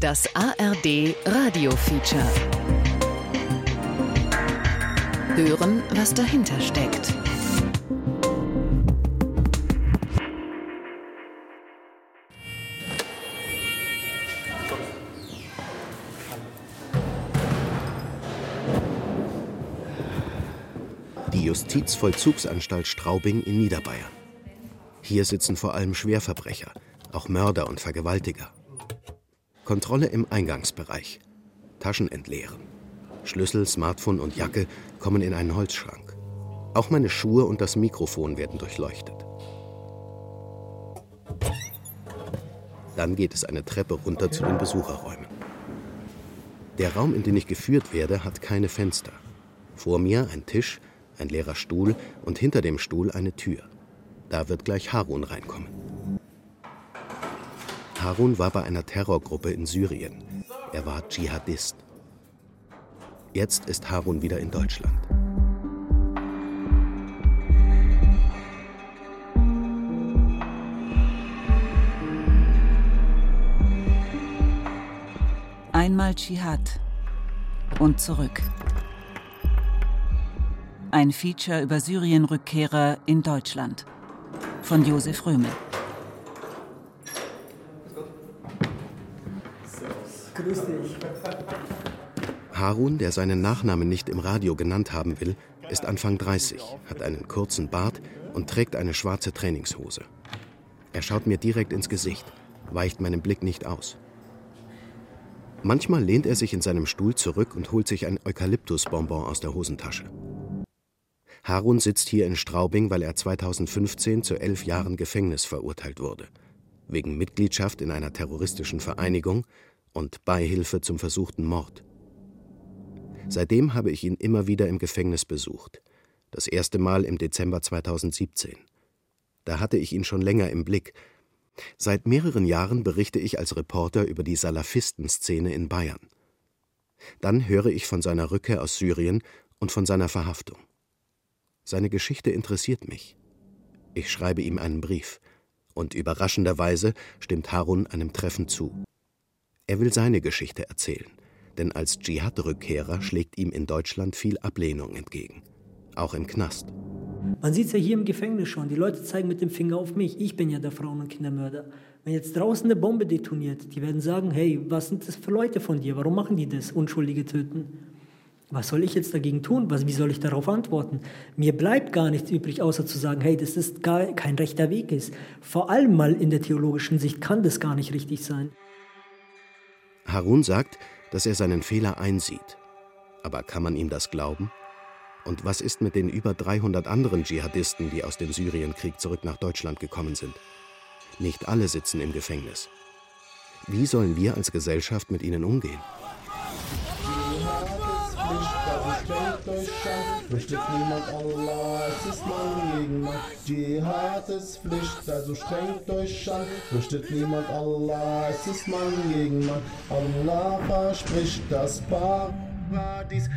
Das ARD Radio Feature. Hören, was dahinter steckt. Die Justizvollzugsanstalt Straubing in Niederbayern. Hier sitzen vor allem Schwerverbrecher, auch Mörder und Vergewaltiger. Kontrolle im Eingangsbereich. Taschen entleeren. Schlüssel, Smartphone und Jacke kommen in einen Holzschrank. Auch meine Schuhe und das Mikrofon werden durchleuchtet. Dann geht es eine Treppe runter zu den Besucherräumen. Der Raum, in den ich geführt werde, hat keine Fenster. Vor mir ein Tisch, ein leerer Stuhl und hinter dem Stuhl eine Tür. Da wird gleich Harun reinkommen. Harun war bei einer Terrorgruppe in Syrien. Er war Dschihadist. Jetzt ist Harun wieder in Deutschland. Einmal Dschihad und zurück. Ein Feature über Syrien-Rückkehrer in Deutschland von Josef Römel. Grüß. Harun, der seinen Nachnamen nicht im Radio genannt haben will, ist Anfang 30, hat einen kurzen Bart und trägt eine schwarze Trainingshose. Er schaut mir direkt ins Gesicht, weicht meinen Blick nicht aus. Manchmal lehnt er sich in seinem Stuhl zurück und holt sich ein Eukalyptusbonbon aus der Hosentasche. Harun sitzt hier in Straubing, weil er 2015 zu elf Jahren Gefängnis verurteilt wurde. Wegen Mitgliedschaft in einer terroristischen Vereinigung und Beihilfe zum versuchten Mord. Seitdem habe ich ihn immer wieder im Gefängnis besucht. Das erste Mal im Dezember 2017. Da hatte ich ihn schon länger im Blick. Seit mehreren Jahren berichte ich als Reporter über die Salafistenszene in Bayern. Dann höre ich von seiner Rückkehr aus Syrien und von seiner Verhaftung. Seine Geschichte interessiert mich. Ich schreibe ihm einen Brief. Und überraschenderweise stimmt Harun einem Treffen zu. Er will seine Geschichte erzählen, denn als Dschihad-Rückkehrer schlägt ihm in Deutschland viel Ablehnung entgegen. Auch im Knast. Man sieht es ja hier im Gefängnis schon. Die Leute zeigen mit dem Finger auf mich. Ich bin ja der Frauen- und Kindermörder. Wenn jetzt draußen eine Bombe detoniert, die werden sagen, hey, was sind das für Leute von dir? Warum machen die das? Unschuldige töten. Was soll ich jetzt dagegen tun? Was, wie soll ich darauf antworten? Mir bleibt gar nichts übrig, außer zu sagen, hey, das ist gar kein rechter Weg ist. Vor allem mal in der theologischen Sicht kann das gar nicht richtig sein. Harun sagt, dass er seinen Fehler einsieht. Aber kann man ihm das glauben? Und was ist mit den über 300 anderen Dschihadisten, die aus dem Syrienkrieg zurück nach Deutschland gekommen sind? Nicht alle sitzen im Gefängnis. Wie sollen wir als Gesellschaft mit ihnen umgehen? Flüchtet niemand Allah, es ist Mann gegen Mann. Dschihad ist Pflicht, also strengt euch an. Flüchtet niemand Allah, es ist Mann gegen Mann. Allah verspricht das. Paradies.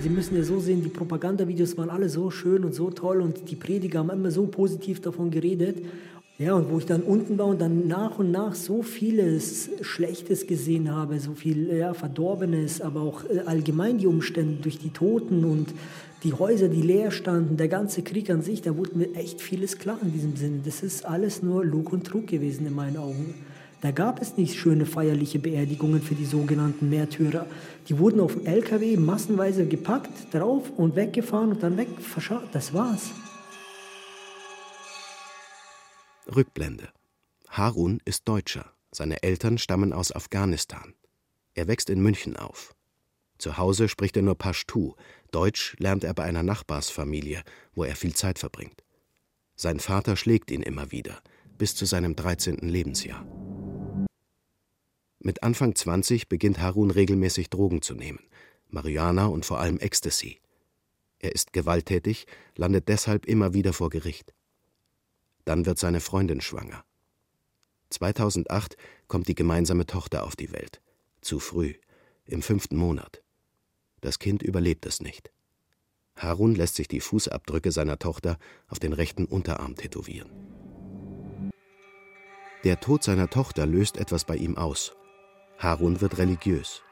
Sie müssen ja so sehen, die Propagandavideos waren alle so schön und so toll und die Prediger haben immer so positiv davon geredet. Ja, und wo ich dann unten war und dann nach und nach so vieles Schlechtes gesehen habe, so viel ja, Verdorbenes, aber auch äh, allgemein die Umstände durch die Toten und die Häuser, die leer standen, der ganze Krieg an sich, da wurde mir echt vieles klar in diesem Sinne. Das ist alles nur Lug und Trug gewesen in meinen Augen. Da gab es nicht schöne feierliche Beerdigungen für die sogenannten Märtyrer. Die wurden auf dem LKW massenweise gepackt, drauf und weggefahren und dann weg. Das war's. Rückblende. Harun ist Deutscher. Seine Eltern stammen aus Afghanistan. Er wächst in München auf. Zu Hause spricht er nur Pashtu. Deutsch lernt er bei einer Nachbarsfamilie, wo er viel Zeit verbringt. Sein Vater schlägt ihn immer wieder, bis zu seinem 13. Lebensjahr. Mit Anfang 20 beginnt Harun regelmäßig Drogen zu nehmen, Marihuana und vor allem Ecstasy. Er ist gewalttätig, landet deshalb immer wieder vor Gericht. Dann wird seine Freundin schwanger. 2008 kommt die gemeinsame Tochter auf die Welt. Zu früh, im fünften Monat. Das Kind überlebt es nicht. Harun lässt sich die Fußabdrücke seiner Tochter auf den rechten Unterarm tätowieren. Der Tod seiner Tochter löst etwas bei ihm aus. Harun wird religiös.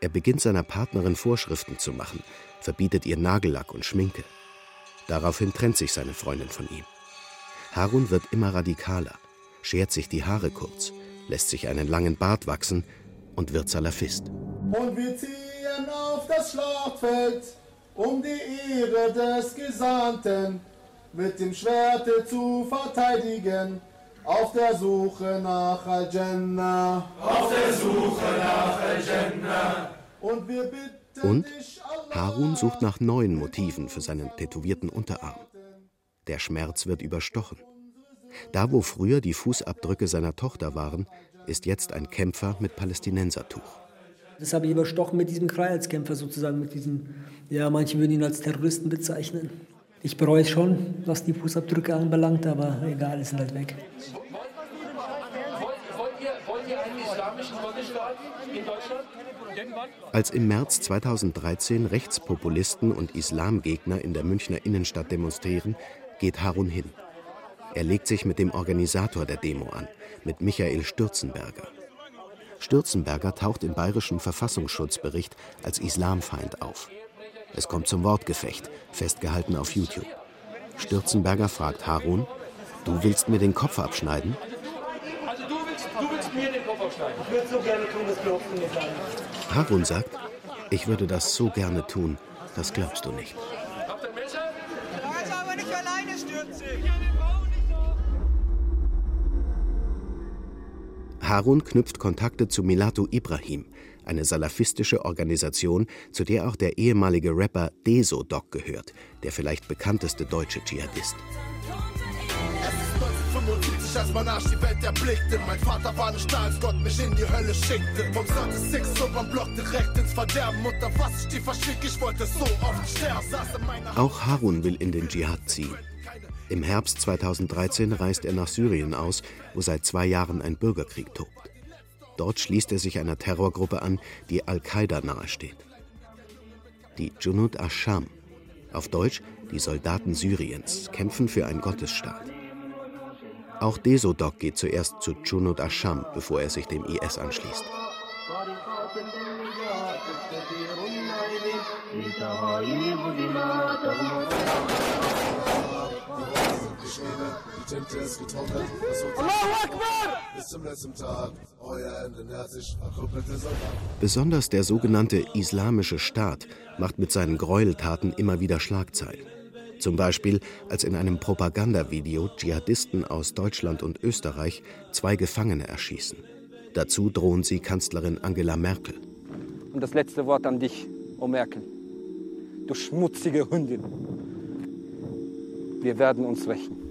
Er beginnt seiner Partnerin Vorschriften zu machen, verbietet ihr Nagellack und Schminke. Daraufhin trennt sich seine Freundin von ihm. Harun wird immer radikaler, schert sich die Haare kurz, lässt sich einen langen Bart wachsen und wird Salafist. Und wir ziehen auf das Schlachtfeld, um die Ehre des Gesandten mit dem Schwerte zu verteidigen. Auf der Suche nach Al-Jannah. Auf der Suche nach Al-Jannah. Und wir bitten Und dich, Allah, Harun sucht nach neuen Motiven für seinen tätowierten Unterarm. Der Schmerz wird überstochen. Da, wo früher die Fußabdrücke seiner Tochter waren, ist jetzt ein Kämpfer mit Palästinensertuch. Das habe ich überstochen mit diesem Freiheitskämpfer sozusagen, mit diesem, ja, manche würden ihn als Terroristen bezeichnen. Ich bereue es schon, was die Fußabdrücke anbelangt, aber egal, es sind halt weg. Wollt ihr, wollt ihr einen islamischen Bundesstaat in Deutschland? Als im März 2013 Rechtspopulisten und Islamgegner in der Münchner Innenstadt demonstrieren, geht Harun hin. Er legt sich mit dem Organisator der Demo an, mit Michael Stürzenberger. Stürzenberger taucht im bayerischen Verfassungsschutzbericht als Islamfeind auf. Es kommt zum Wortgefecht, festgehalten auf YouTube. Stürzenberger fragt Harun, du willst mir den Kopf abschneiden? Also du willst, du willst mir den Kopf aufschneiden. Ich würde so gerne tun, das glaubst du nicht. Harun sagt, ich würde das so gerne tun, das glaubst du nicht. Habt ihr ein Messer? Also aber nicht alleine stürzen. Harun knüpft Kontakte zu Milatu Ibrahim, eine salafistische Organisation, zu der auch der ehemalige Rapper Deso Doc gehört, der vielleicht bekannteste deutsche Dschihadist. 1945, als man Arsch die Welt erblickte. Mein Vater war nicht da, als Gott mich in die Hölle schickte. Vom Sunday Six so beim Block direkt ins Verderben. Unter was ich die verschick, ich wollte so oft sterben. Saß in meiner Auch Harun will in den Dschihad ziehen. Im Herbst 2013 reist er nach Syrien aus, wo seit zwei Jahren ein Bürgerkrieg tobt. Dort schließt er sich einer Terrorgruppe an, die Al-Qaida nahesteht. Die Junud Asham, auf Deutsch die Soldaten Syriens, kämpfen für einen Gottesstaat. Auch Desodok geht zuerst zu Junud Asham, bevor er sich dem IS anschließt. Die Tinte ist getrocknet. Allahu Akbar! Bis zum letzten Tag, euer Ende nähert sich, verkrüppelte Soldaten. Besonders der sogenannte Islamische Staat macht mit seinen Gräueltaten immer wieder Schlagzeilen. Zum Beispiel, als in einem Propagandavideo Dschihadisten aus Deutschland und Österreich zwei Gefangene erschießen. Dazu drohen sie Kanzlerin Angela Merkel. Und das letzte Wort an dich, O Merkel. Du schmutzige Hündin. Wir werden uns rächen.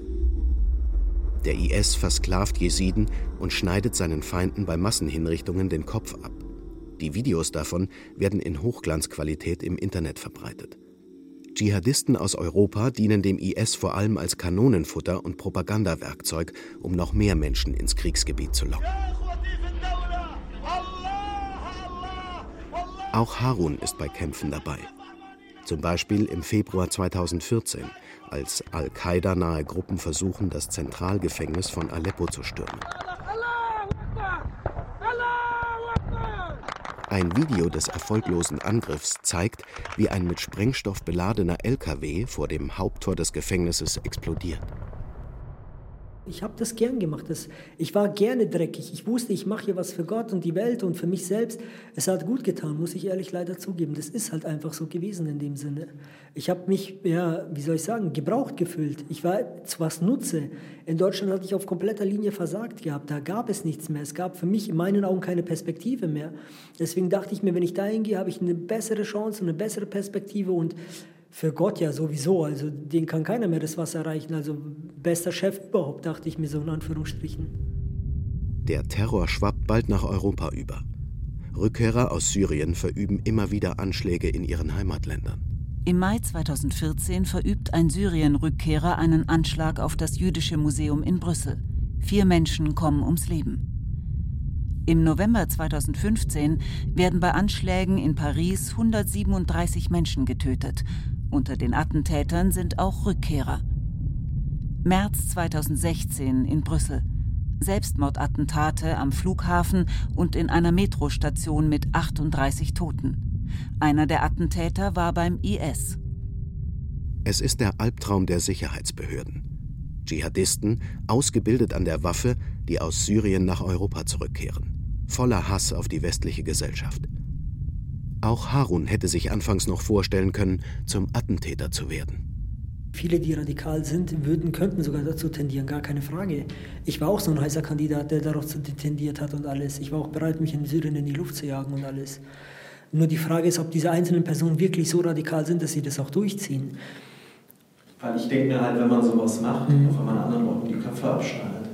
Der IS versklavt Jesiden und schneidet seinen Feinden bei Massenhinrichtungen den Kopf ab. Die Videos davon werden in Hochglanzqualität im Internet verbreitet. Dschihadisten aus Europa dienen dem IS vor allem als Kanonenfutter und Propagandawerkzeug, um noch mehr Menschen ins Kriegsgebiet zu locken. Auch Harun ist bei Kämpfen dabei. Zum Beispiel im Februar 2014, als Al-Qaida-nahe Gruppen versuchen, das Zentralgefängnis von Aleppo zu stürmen. Ein Video des erfolglosen Angriffs zeigt, wie ein mit Sprengstoff beladener LKW vor dem Haupttor des Gefängnisses explodiert. Ich habe das gern gemacht. Das, ich war gerne dreckig. Ich wusste, ich mache hier was für Gott und die Welt und für mich selbst. Es hat gut getan, muss ich ehrlich leider zugeben. Das ist halt einfach so gewesen in dem Sinne. Ich habe mich, ja, wie soll ich sagen, gebraucht gefühlt. Ich war zu was Nutze. In Deutschland hatte ich auf kompletter Linie versagt gehabt. Da gab es nichts mehr. Es gab für mich in meinen Augen keine Perspektive mehr. Deswegen dachte ich mir, wenn ich da hingehe, habe ich eine bessere Chance und eine bessere Perspektive und für Gott ja sowieso, also den kann keiner mehr das Wasser erreichen. Also bester Chef überhaupt, dachte ich mir so in Anführungsstrichen. Der Terror schwappt bald nach Europa über. Rückkehrer aus Syrien verüben immer wieder Anschläge in ihren Heimatländern. Im Mai 2014 verübt ein Syrien-Rückkehrer einen Anschlag auf das Jüdische Museum in Brüssel. Vier Menschen kommen ums Leben. Im November 2015 werden bei Anschlägen in Paris 137 Menschen getötet. Unter den Attentätern sind auch Rückkehrer. März 2016 in Brüssel. Selbstmordattentate am Flughafen und in einer Metrostation mit 38 Toten. Einer der Attentäter war beim IS. Es ist der Albtraum der Sicherheitsbehörden. Dschihadisten, ausgebildet an der Waffe, die aus Syrien nach Europa zurückkehren. Voller Hass auf die westliche Gesellschaft. Auch Harun hätte sich anfangs noch vorstellen können, zum Attentäter zu werden. Viele, die radikal sind, würden, könnten sogar dazu tendieren, gar keine Frage. Ich war auch so ein heißer Kandidat, der darauf tendiert hat und alles. Ich war auch bereit, mich in Syrien in die Luft zu jagen und alles. Nur die Frage ist, ob diese einzelnen Personen wirklich so radikal sind, dass sie das auch durchziehen. Weil ich denke mir halt, wenn man sowas macht, mhm. auch wenn man anderen Leuten die Köpfe abschneidet,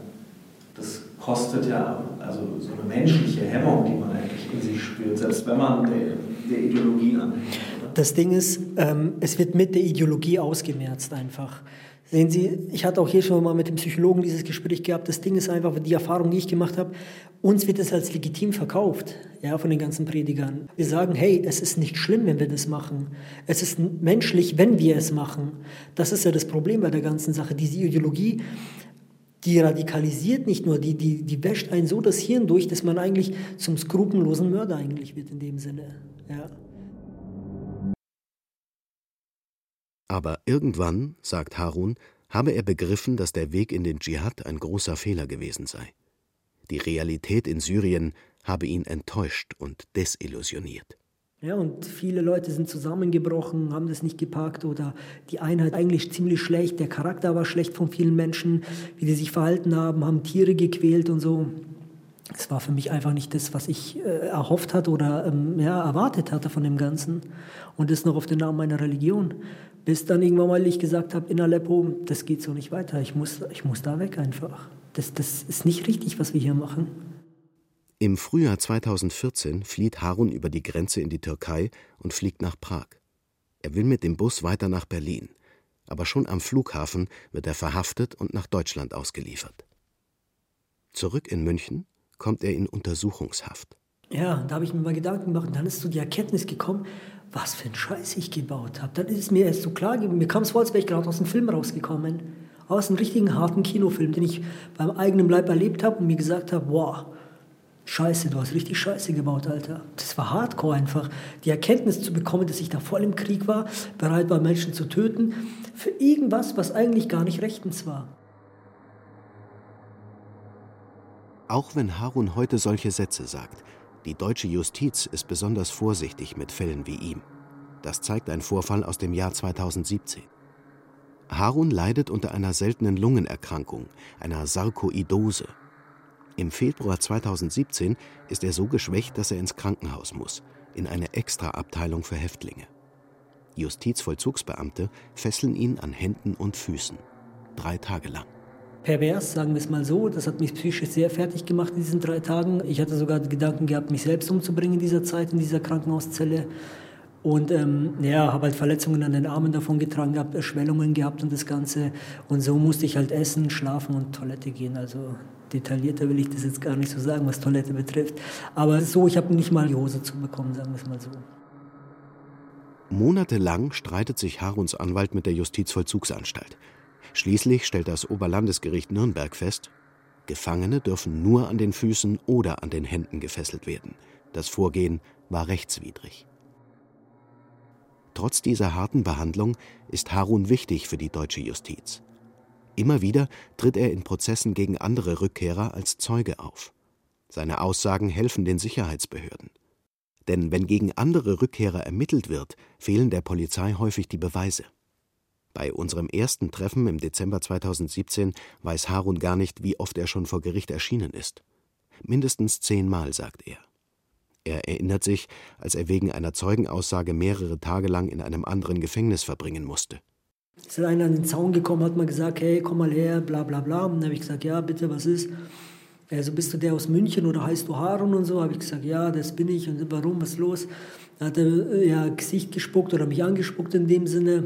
das kostet ja also so eine menschliche Hemmung, die man eigentlich in sich spürt, selbst wenn man der, Ideologie anhängt. Das Ding ist, ähm, es wird mit der Ideologie ausgemerzt einfach. Sehen Sie, ich hatte auch hier schon mal mit dem Psychologen dieses Gespräch gehabt. Das Ding ist einfach, die Erfahrung, die ich gemacht habe, uns wird es als legitim verkauft, ja, von den ganzen Predigern. Wir sagen, hey, es ist nicht schlimm, wenn wir das machen. Es ist menschlich, wenn wir es machen. Das ist ja das Problem bei der ganzen Sache. Diese Ideologie, die radikalisiert nicht nur, die, die, die wäscht einen so das Hirn durch, dass man eigentlich zum skrupellosen Mörder eigentlich wird in dem Sinne, ja. Aber irgendwann, sagt Harun, habe er begriffen, dass der Weg in den Dschihad ein großer Fehler gewesen sei. Die Realität in Syrien habe ihn enttäuscht und desillusioniert. Ja, und viele Leute sind zusammengebrochen, haben das nicht gepackt oder die Einheit eigentlich ziemlich schlecht, der Charakter war schlecht von vielen Menschen, wie die sich verhalten haben, haben Tiere gequält und so. Es war für mich einfach nicht das, was ich äh, erhofft hatte oder ähm, ja, erwartet hatte von dem Ganzen. Und das noch auf den Namen meiner Religion. Bis dann irgendwann mal ich gesagt habe in Aleppo, das geht so nicht weiter, ich muss, ich muss da weg einfach. Das, das ist nicht richtig, was wir hier machen. Im Frühjahr 2014 flieht Harun über die Grenze in die Türkei und fliegt nach Prag. Er will mit dem Bus weiter nach Berlin, aber schon am Flughafen wird er verhaftet und nach Deutschland ausgeliefert. Zurück in München kommt er in Untersuchungshaft. Ja, da habe ich mir mal Gedanken gemacht und dann ist so die Erkenntnis gekommen, was für ein Scheiß ich gebaut habe. Dann ist es mir erst so klar geworden, mir kam es vor, als wäre ich gerade aus einem Film rausgekommen. Aus einem richtigen harten Kinofilm, den ich beim eigenen Leib erlebt habe und mir gesagt habe, wow, Scheiße, du hast richtig Scheiße gebaut, Alter. Das war hardcore einfach. Die Erkenntnis zu bekommen, dass ich da voll im Krieg war, bereit war, Menschen zu töten, für irgendwas, was eigentlich gar nicht rechtens war. Auch wenn Harun heute solche Sätze sagt, die deutsche Justiz ist besonders vorsichtig mit Fällen wie ihm. Das zeigt ein Vorfall aus dem Jahr 2017. Harun leidet unter einer seltenen Lungenerkrankung, einer Sarkoidose. Im Februar 2017 ist er so geschwächt, dass er ins Krankenhaus muss, in eine Extraabteilung für Häftlinge. Justizvollzugsbeamte fesseln ihn an Händen und Füßen. Drei Tage lang pervers, sagen wir es mal so. Das hat mich psychisch sehr fertig gemacht in diesen drei Tagen. Ich hatte sogar Gedanken gehabt, mich selbst umzubringen in dieser Zeit, in dieser Krankenhauszelle. Und ähm, ja, habe halt Verletzungen an den Armen davon getragen gehabt, Erschwellungen gehabt und das Ganze. Und so musste ich halt essen, schlafen und Toilette gehen. Also detaillierter will ich das jetzt gar nicht so sagen, was Toilette betrifft. Aber so, ich habe nicht mal die Hose zu bekommen, sagen wir es mal so. Monatelang streitet sich Haruns Anwalt mit der Justizvollzugsanstalt. Schließlich stellt das Oberlandesgericht Nürnberg fest, Gefangene dürfen nur an den Füßen oder an den Händen gefesselt werden. Das Vorgehen war rechtswidrig. Trotz dieser harten Behandlung ist Harun wichtig für die deutsche Justiz. Immer wieder tritt er in Prozessen gegen andere Rückkehrer als Zeuge auf. Seine Aussagen helfen den Sicherheitsbehörden. Denn wenn gegen andere Rückkehrer ermittelt wird, fehlen der Polizei häufig die Beweise. Bei unserem ersten Treffen im Dezember 2017 weiß Harun gar nicht, wie oft er schon vor Gericht erschienen ist. Mindestens zehnmal, sagt er. Er erinnert sich, als er wegen einer Zeugenaussage mehrere Tage lang in einem anderen Gefängnis verbringen musste. Es ist einer an den Zaun gekommen, hat mal gesagt, hey, komm mal her, bla bla bla. Und dann habe ich gesagt, ja, bitte, was ist? Also bist du der aus München oder heißt du Harun und so? Habe ich gesagt, ja, das bin ich. Und warum, was ist los? Dann hat er ja Gesicht gespuckt oder mich angespuckt in dem Sinne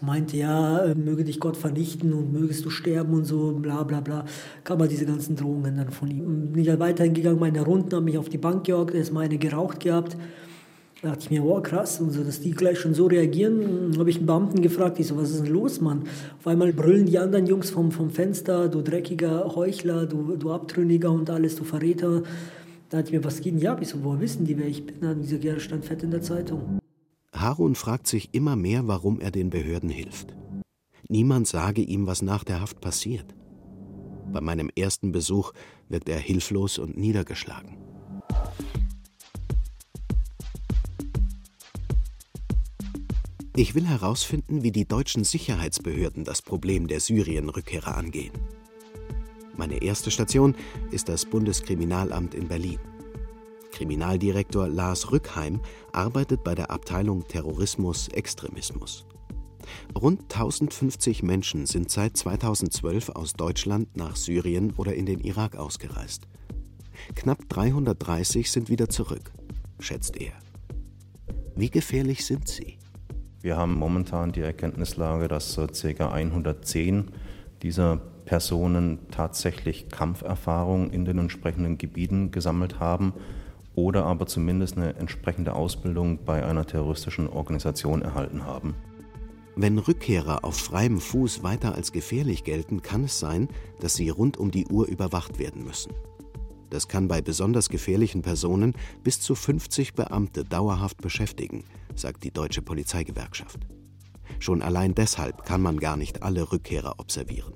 meinte, ja, äh, möge dich Gott vernichten und mögest du sterben und so, bla bla bla. Kam mal diese ganzen Drohungen dann von ihm. Bin ich halt weiterhin gegangen, meine Runden, habe mich auf die Bank gehockt, er ist meine geraucht gehabt. Da dachte ich mir, wow, krass, und so, dass die gleich schon so reagieren. habe ich einen Beamten gefragt, ich so, was ist denn los, Mann? Auf einmal brüllen die anderen Jungs vom, vom Fenster, du dreckiger Heuchler, du, du Abtrünniger und alles, du Verräter. Da dachte ich mir, was geht denn ab? Ich so, woher wissen die, wer ich bin? Dann diese Gerre stand fett in der Zeitung. Harun fragt sich immer mehr, warum er den Behörden hilft. Niemand sage ihm, was nach der Haft passiert. Bei meinem ersten Besuch wirkt er hilflos und niedergeschlagen. Ich will herausfinden, wie die deutschen Sicherheitsbehörden das Problem der Syrien-Rückkehrer angehen. Meine erste Station ist das Bundeskriminalamt in Berlin. Kriminaldirektor Lars Rückheim arbeitet bei der Abteilung Terrorismus Extremismus. Rund 1050 Menschen sind seit 2012 aus Deutschland nach Syrien oder in den Irak ausgereist. Knapp 330 sind wieder zurück, schätzt er. Wie gefährlich sind sie? Wir haben momentan die Erkenntnislage, dass ca. 110 dieser Personen tatsächlich Kampferfahrung in den entsprechenden Gebieten gesammelt haben oder aber zumindest eine entsprechende Ausbildung bei einer terroristischen Organisation erhalten haben. Wenn Rückkehrer auf freiem Fuß weiter als gefährlich gelten, kann es sein, dass sie rund um die Uhr überwacht werden müssen. Das kann bei besonders gefährlichen Personen bis zu 50 Beamte dauerhaft beschäftigen, sagt die Deutsche Polizeigewerkschaft. Schon allein deshalb kann man gar nicht alle Rückkehrer observieren.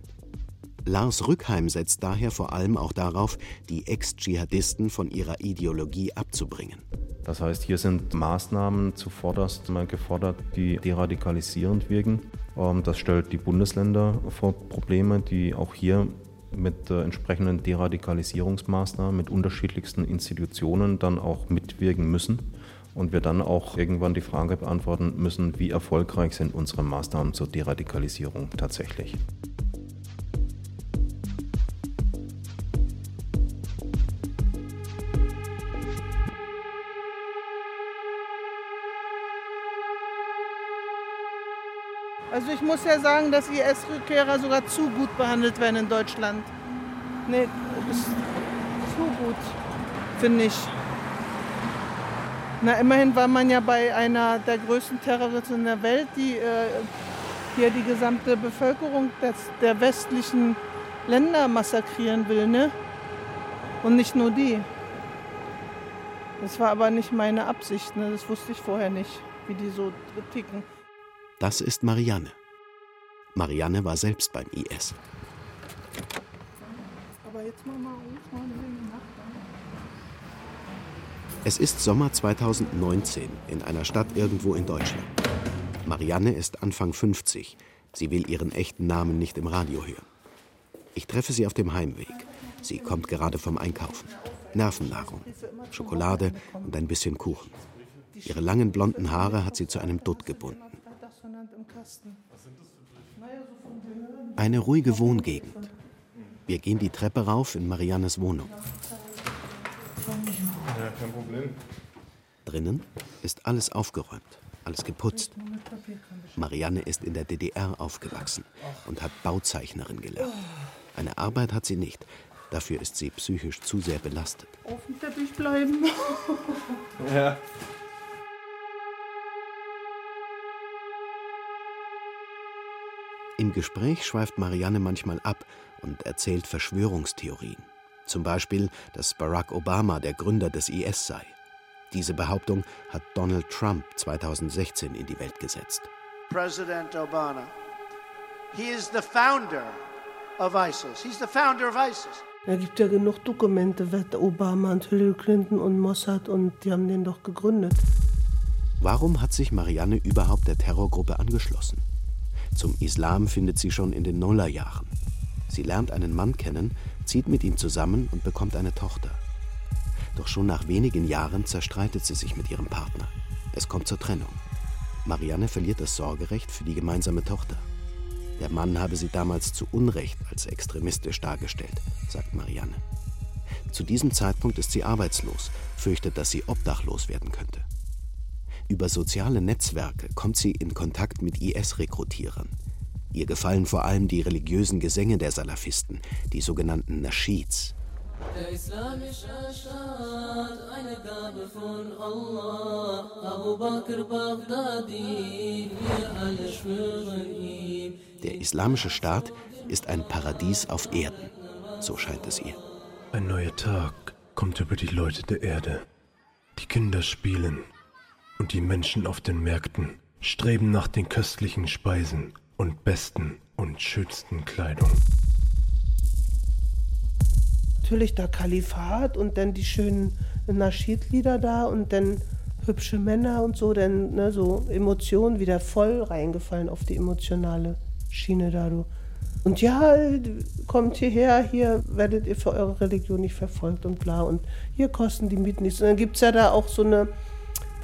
Lars Rückheim setzt daher vor allem auch darauf, die Ex-Dschihadisten von ihrer Ideologie abzubringen. Das heißt, hier sind Maßnahmen zuvorderst gefordert, die deradikalisierend wirken. Ähm, das stellt die Bundesländer vor Probleme, die auch hier mit äh, entsprechenden Deradikalisierungsmaßnahmen mit unterschiedlichsten Institutionen dann auch mitwirken müssen und wir dann auch irgendwann die Frage beantworten müssen, wie erfolgreich sind unsere Maßnahmen zur Deradikalisierung tatsächlich. Also ich muss ja sagen, dass IS-Rückkehrer sogar zu gut behandelt werden in Deutschland. Nee, ist zu gut, finde ich. Na, immerhin war man ja bei einer der größten Terroristen der Welt, die äh, hier die gesamte Bevölkerung des, der westlichen Länder massakrieren will, ne? Und nicht nur die. Das war aber nicht meine Absicht, ne? Das wusste ich vorher nicht, wie die so ticken. Das ist Marianne. Marianne war selbst beim IS. Es ist Sommer 2019 in einer Stadt irgendwo in Deutschland. Marianne ist Anfang 50. Sie will ihren echten Namen nicht im Radio hören. Ich treffe sie auf dem Heimweg. Sie kommt gerade vom Einkaufen. Nervennahrung, Schokolade und ein bisschen Kuchen. Ihre langen blonden Haare hat sie zu einem Dutt gebunden. Eine ruhige Wohngegend. Wir gehen die Treppe rauf in Mariannes Wohnung. Ja, kein Problem. Drinnen ist alles aufgeräumt, alles geputzt. Marianne ist in der DDR aufgewachsen und hat Bauzeichnerin gelernt. Eine Arbeit hat sie nicht. Dafür ist sie psychisch zu sehr belastet. Auf dem Teppich bleiben. ja. Im Gespräch schweift Marianne manchmal ab und erzählt Verschwörungstheorien. Zum Beispiel, dass Barack Obama der Gründer des IS sei. Diese Behauptung hat Donald Trump 2016 in die Welt gesetzt. President Obama. He is the founder of ISIS. He's the founder of ISIS. Da gibt ja genug Dokumente, Obama und Hillary Clinton und Mossad und die haben den doch gegründet. Warum hat sich Marianne überhaupt der Terrorgruppe angeschlossen? Zum Islam findet sie schon in den Nullerjahren. Sie lernt einen Mann kennen, zieht mit ihm zusammen und bekommt eine Tochter. Doch schon nach wenigen Jahren zerstreitet sie sich mit ihrem Partner. Es kommt zur Trennung. Marianne verliert das Sorgerecht für die gemeinsame Tochter. Der Mann habe sie damals zu Unrecht als extremistisch dargestellt, sagt Marianne. Zu diesem Zeitpunkt ist sie arbeitslos, fürchtet, dass sie obdachlos werden könnte. Über soziale Netzwerke kommt sie in Kontakt mit IS-Rekrutierern, Ihr gefallen vor allem die religiösen Gesänge der Salafisten, die sogenannten Naschids. Der islamische Staat, eine Gabe von Allah. Abu Bakr Baghdadi, wir alle schwören ihm. Der islamische Staat ist ein Paradies auf Erden, so scheint es ihr. Ein neuer Tag kommt über die Leute der Erde. Die Kinder spielen und die Menschen auf den Märkten streben nach den köstlichen Speisen und besten und schönsten Kleidung natürlich der Kalifat und dann die schönen Naschid-Lieder da und dann hübsche Männer und so, dann ne, so Emotionen wieder voll reingefallen auf die emotionale Schiene da. Du. Und ja, kommt hierher, hier werdet ihr für eure Religion nicht verfolgt und bla. Und hier kosten die Mieten nichts. Und dann gibt es ja da auch so eine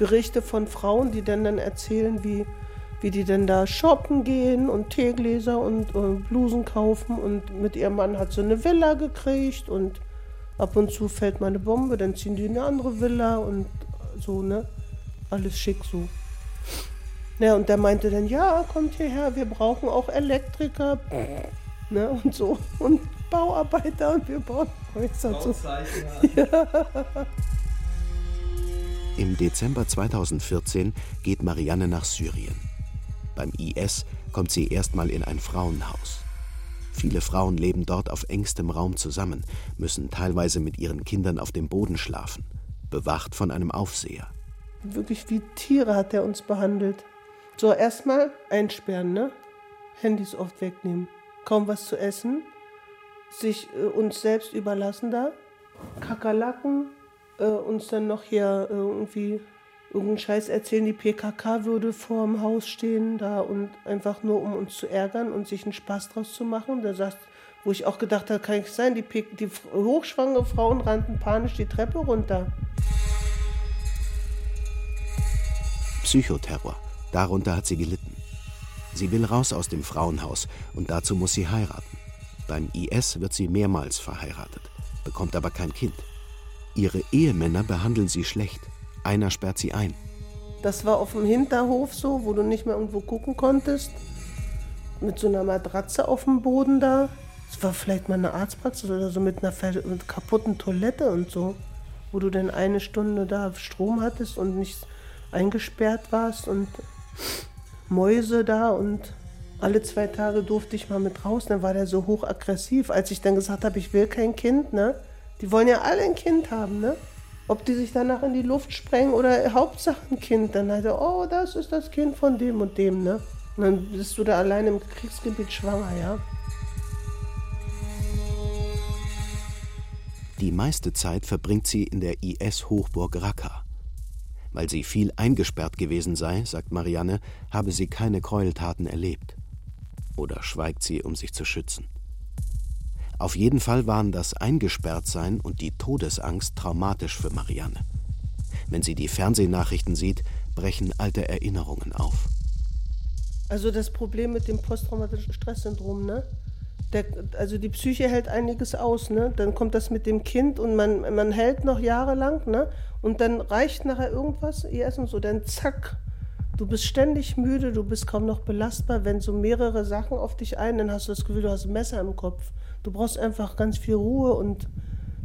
Berichte von Frauen, die dann, dann erzählen, wie wie die denn da shoppen gehen und Teegläser und, und Blusen kaufen und mit ihrem Mann hat sie eine Villa gekriegt und ab und zu fällt mal eine Bombe, dann ziehen die in eine andere Villa und so, ne? Alles schick so. Ja, und der meinte dann, ja, kommt hierher, wir brauchen auch Elektriker, ne, und so, und Bauarbeiter und wir bauen Häuser. So. Ja. Im Dezember 2014 geht Marianne nach Syrien. Beim IS kommt sie erstmal in ein Frauenhaus. Viele Frauen leben dort auf engstem Raum zusammen, müssen teilweise mit ihren Kindern auf dem Boden schlafen, bewacht von einem Aufseher. Wirklich wie Tiere hat er uns behandelt. So, erstmal einsperren, ne? Handys oft wegnehmen, kaum was zu essen, sich äh, uns selbst überlassen da, Kakerlaken, äh, uns dann noch hier äh, irgendwie irgendeinen Scheiß erzählen, die PKK würde vor dem Haus stehen da und einfach nur um uns zu ärgern und sich einen Spaß draus zu machen. Da sagt, wo ich auch gedacht habe, kann ich sein, die, die hochschwangere Frauen rannten panisch die Treppe runter. Psychoterror, darunter hat sie gelitten. Sie will raus aus dem Frauenhaus und dazu muss sie heiraten. Beim IS wird sie mehrmals verheiratet, bekommt aber kein Kind. Ihre Ehemänner behandeln sie schlecht. Einer sperrt sie ein. Das war auf dem Hinterhof so, wo du nicht mehr irgendwo gucken konntest. Mit so einer Matratze auf dem Boden da. Es war vielleicht mal eine Arztpraxis oder so mit einer mit kaputten Toilette und so. Wo du dann eine Stunde da Strom hattest und nicht eingesperrt warst und Mäuse da und alle zwei Tage durfte ich mal mit raus. Dann war der so hochaggressiv, als ich dann gesagt habe, ich will kein Kind, ne? Die wollen ja alle ein Kind haben, ne? ob die sich danach in die Luft sprengen oder Hauptsache ein Kind. Dann halt, oh, das ist das Kind von dem und dem, ne? Und dann bist du da allein im Kriegsgebiet schwanger, ja? Die meiste Zeit verbringt sie in der IS-Hochburg Raqqa. Weil sie viel eingesperrt gewesen sei, sagt Marianne, habe sie keine Gräueltaten erlebt. Oder schweigt sie, um sich zu schützen. Auf jeden Fall waren das Eingesperrtsein und die Todesangst traumatisch für Marianne. Wenn sie die Fernsehnachrichten sieht, brechen alte Erinnerungen auf. Also das Problem mit dem posttraumatischen Stresssyndrom, ne? Der, also die Psyche hält einiges aus, ne? Dann kommt das mit dem Kind und man, man hält noch jahrelang, ne? Und dann reicht nachher irgendwas, ihr Essen so, dann zack, du bist ständig müde, du bist kaum noch belastbar. Wenn so mehrere Sachen auf dich ein, dann hast du das Gefühl, du hast ein Messer im Kopf. Du brauchst einfach ganz viel Ruhe und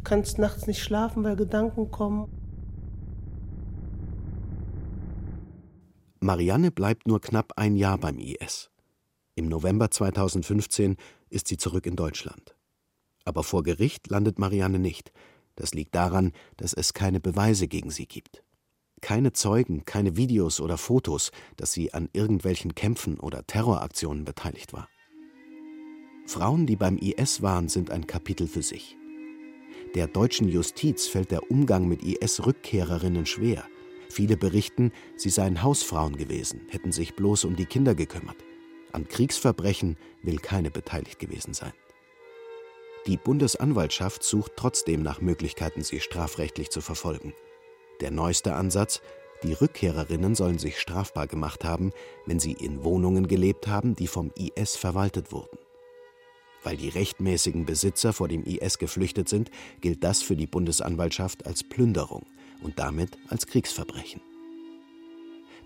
kannst nachts nicht schlafen, weil Gedanken kommen. Marianne bleibt nur knapp ein Jahr beim IS. Im November 2015 ist sie zurück in Deutschland. Aber vor Gericht landet Marianne nicht. Das liegt daran, dass es keine Beweise gegen sie gibt. Keine Zeugen, keine Videos oder Fotos, dass sie an irgendwelchen Kämpfen oder Terroraktionen beteiligt war. Frauen, die beim IS waren, sind ein Kapitel für sich. Der deutschen Justiz fällt der Umgang mit IS-Rückkehrerinnen schwer. Viele berichten, sie seien Hausfrauen gewesen, hätten sich bloß um die Kinder gekümmert. An Kriegsverbrechen will keine beteiligt gewesen sein. Die Bundesanwaltschaft sucht trotzdem nach Möglichkeiten, sie strafrechtlich zu verfolgen. Der neueste Ansatz, die Rückkehrerinnen sollen sich strafbar gemacht haben, wenn sie in Wohnungen gelebt haben, die vom IS verwaltet wurden. Weil die rechtmäßigen Besitzer vor dem IS geflüchtet sind, gilt das für die Bundesanwaltschaft als Plünderung und damit als Kriegsverbrechen.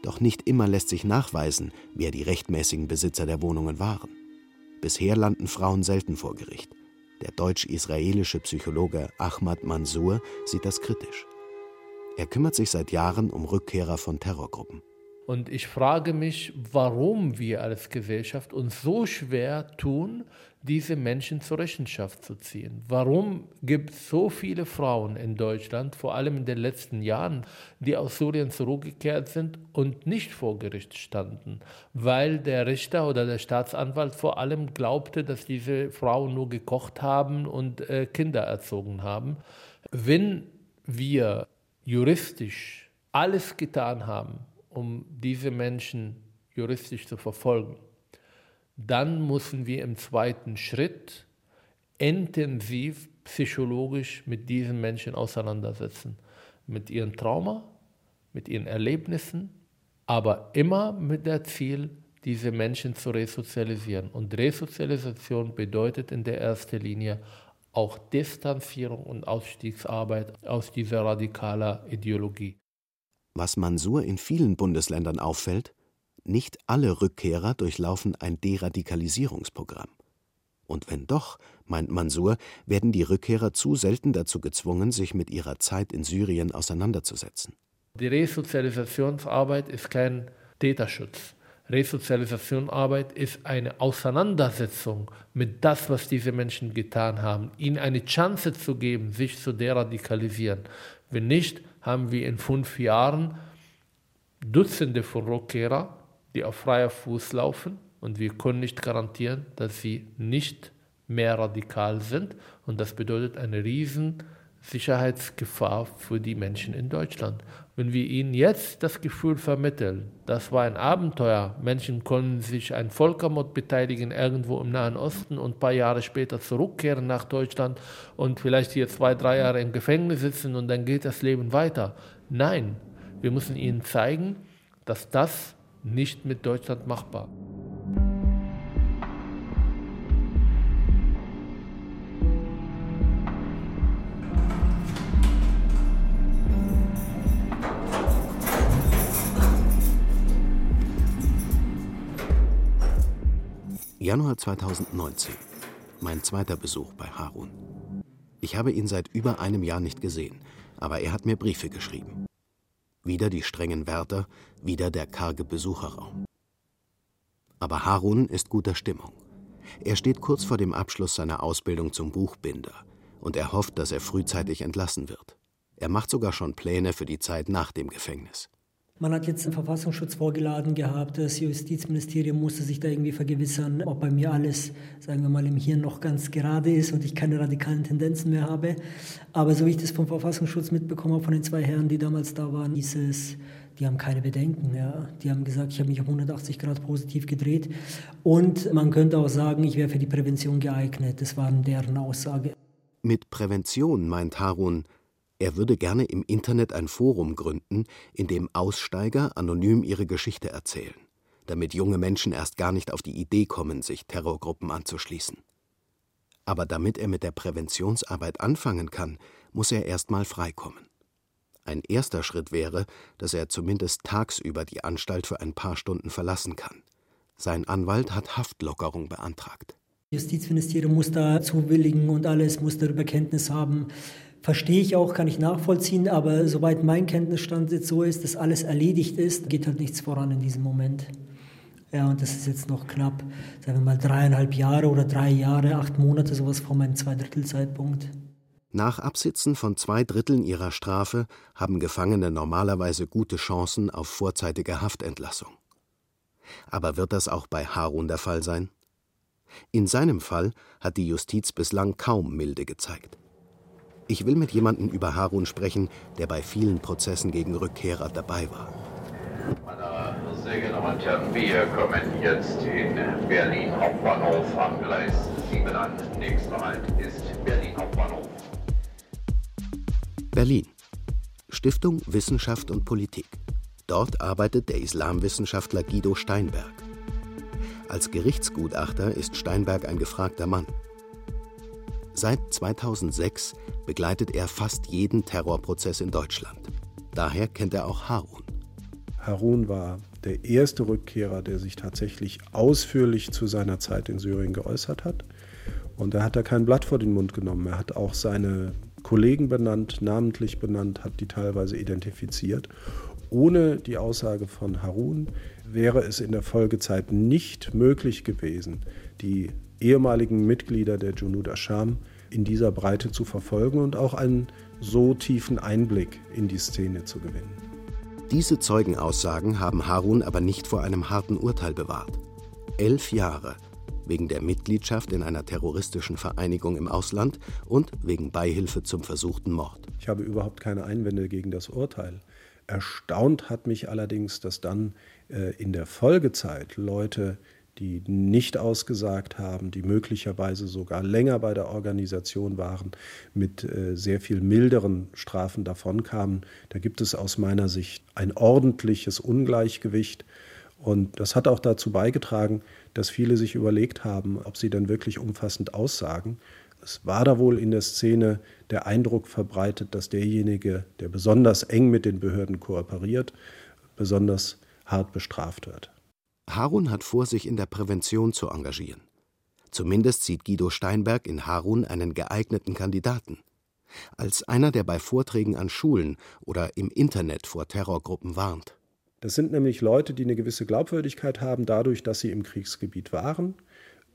Doch nicht immer lässt sich nachweisen, wer die rechtmäßigen Besitzer der Wohnungen waren. Bisher landen Frauen selten vor Gericht. Der deutsch-israelische Psychologe Ahmad Mansour sieht das kritisch. Er kümmert sich seit Jahren um Rückkehrer von Terrorgruppen. Und ich frage mich, warum wir als Gesellschaft uns so schwer tun, diese Menschen zur Rechenschaft zu ziehen. Warum gibt es so viele Frauen in Deutschland, vor allem in den letzten Jahren, die aus Syrien zurückgekehrt sind und nicht vor Gericht standen? Weil der Richter oder der Staatsanwalt vor allem glaubte, dass diese Frauen nur gekocht haben und äh, Kinder erzogen haben. Wenn wir juristisch alles getan haben, um diese Menschen juristisch zu verfolgen, dann müssen wir im zweiten Schritt intensiv psychologisch mit diesen Menschen auseinandersetzen. Mit ihrem Trauma, mit ihren Erlebnissen, aber immer mit dem Ziel, diese Menschen zu resozialisieren. Und Resozialisation bedeutet in der ersten Linie auch Distanzierung und Ausstiegsarbeit aus dieser radikalen Ideologie. Was Mansur in vielen Bundesländern auffällt, nicht alle Rückkehrer durchlaufen ein Deradikalisierungsprogramm. Und wenn doch, meint Mansur, werden die Rückkehrer zu selten dazu gezwungen, sich mit ihrer Zeit in Syrien auseinanderzusetzen. Die Resozialisationsarbeit ist kein Täterschutz. Resozialisationsarbeit ist eine Auseinandersetzung mit das, was diese Menschen getan haben, ihnen eine Chance zu geben, sich zu deradikalisieren. Wenn nicht, haben wir in fünf Jahren Dutzende von Rückkehrer, die auf freier Fuß laufen und wir können nicht garantieren, dass sie nicht mehr radikal sind. Und das bedeutet eine riesen Sicherheitsgefahr für die Menschen in Deutschland. Wenn wir ihnen jetzt das Gefühl vermitteln, das war ein Abenteuer, Menschen können sich an Völkermord beteiligen irgendwo im Nahen Osten und ein paar Jahre später zurückkehren nach Deutschland und vielleicht hier zwei, drei Jahre im Gefängnis sitzen und dann geht das Leben weiter. Nein, wir müssen ihnen zeigen, dass das nicht mit Deutschland machbar ist. Januar 2019. Mein zweiter Besuch bei Harun. Ich habe ihn seit über einem Jahr nicht gesehen, aber er hat mir Briefe geschrieben. Wieder die strengen Wärter, wieder der karge Besucherraum. Aber Harun ist guter Stimmung. Er steht kurz vor dem Abschluss seiner Ausbildung zum Buchbinder und er hofft, dass er frühzeitig entlassen wird. Er macht sogar schon Pläne für die Zeit nach dem Gefängnis. Man hat jetzt den Verfassungsschutz vorgeladen gehabt. Das Justizministerium musste sich da irgendwie vergewissern, ob bei mir alles, sagen wir mal, im Hirn noch ganz gerade ist und ich keine radikalen Tendenzen mehr habe. Aber so wie ich das vom Verfassungsschutz mitbekommen habe, von den zwei Herren, die damals da waren, hieß es, die haben keine Bedenken. Ja. Die haben gesagt, ich habe mich um 180 Grad positiv gedreht. Und man könnte auch sagen, ich wäre für die Prävention geeignet. Das war deren Aussage. Mit Prävention meint Harun, er würde gerne im Internet ein Forum gründen, in dem Aussteiger anonym ihre Geschichte erzählen, damit junge Menschen erst gar nicht auf die Idee kommen, sich Terrorgruppen anzuschließen. Aber damit er mit der Präventionsarbeit anfangen kann, muss er erst mal freikommen. Ein erster Schritt wäre, dass er zumindest tagsüber die Anstalt für ein paar Stunden verlassen kann. Sein Anwalt hat Haftlockerung beantragt. Justizministerium muss da zuwilligen und alles muss darüber Kenntnis haben. Verstehe ich auch, kann ich nachvollziehen, aber soweit mein Kenntnisstand jetzt so ist, dass alles erledigt ist, geht halt nichts voran in diesem Moment. Ja, und das ist jetzt noch knapp, sagen wir mal, dreieinhalb Jahre oder drei Jahre, acht Monate, sowas vor meinem Zweidrittelzeitpunkt. Nach Absitzen von zwei Dritteln ihrer Strafe haben Gefangene normalerweise gute Chancen auf vorzeitige Haftentlassung. Aber wird das auch bei Harun der Fall sein? In seinem Fall hat die Justiz bislang kaum Milde gezeigt. Ich will mit jemandem über Harun sprechen, der bei vielen Prozessen gegen Rückkehrer dabei war. Meine sehr geehrten Damen und Herren, wir kommen jetzt in Berlin Hauptbahnhof am Gleis 7 an. Nächster Halt ist Berlin Hauptbahnhof. Berlin. Stiftung Wissenschaft und Politik. Dort arbeitet der Islamwissenschaftler Guido Steinberg. Als Gerichtsgutachter ist Steinberg ein gefragter Mann. Seit 2006 begleitet er fast jeden Terrorprozess in Deutschland. Daher kennt er auch Harun. Harun war der erste Rückkehrer, der sich tatsächlich ausführlich zu seiner Zeit in Syrien geäußert hat Und er hat da kein Blatt vor den Mund genommen. Er hat auch seine Kollegen benannt, namentlich benannt, hat die teilweise identifiziert. Ohne die Aussage von Harun wäre es in der Folgezeit nicht möglich gewesen, die ehemaligen Mitglieder der Junud Asham in dieser Breite zu verfolgen und auch einen so tiefen Einblick in die Szene zu gewinnen. Diese Zeugenaussagen haben Harun aber nicht vor einem harten Urteil bewahrt. Elf Jahre wegen der Mitgliedschaft in einer terroristischen Vereinigung im Ausland und wegen Beihilfe zum versuchten Mord. Ich habe überhaupt keine Einwände gegen das Urteil. Erstaunt hat mich allerdings, dass dann äh, in der Folgezeit Leute die nicht ausgesagt haben, die möglicherweise sogar länger bei der Organisation waren, mit äh, sehr viel milderen Strafen davonkamen. Da gibt es aus meiner Sicht ein ordentliches Ungleichgewicht. Und das hat auch dazu beigetragen, dass viele sich überlegt haben, ob sie dann wirklich umfassend aussagen. Es war da wohl in der Szene der Eindruck verbreitet, dass derjenige, der besonders eng mit den Behörden kooperiert, besonders hart bestraft wird. Harun hat vor, sich in der Prävention zu engagieren. Zumindest sieht Guido Steinberg in Harun einen geeigneten Kandidaten. Als einer, der bei Vorträgen an Schulen oder im Internet vor Terrorgruppen warnt. Das sind nämlich Leute, die eine gewisse Glaubwürdigkeit haben, dadurch, dass sie im Kriegsgebiet waren.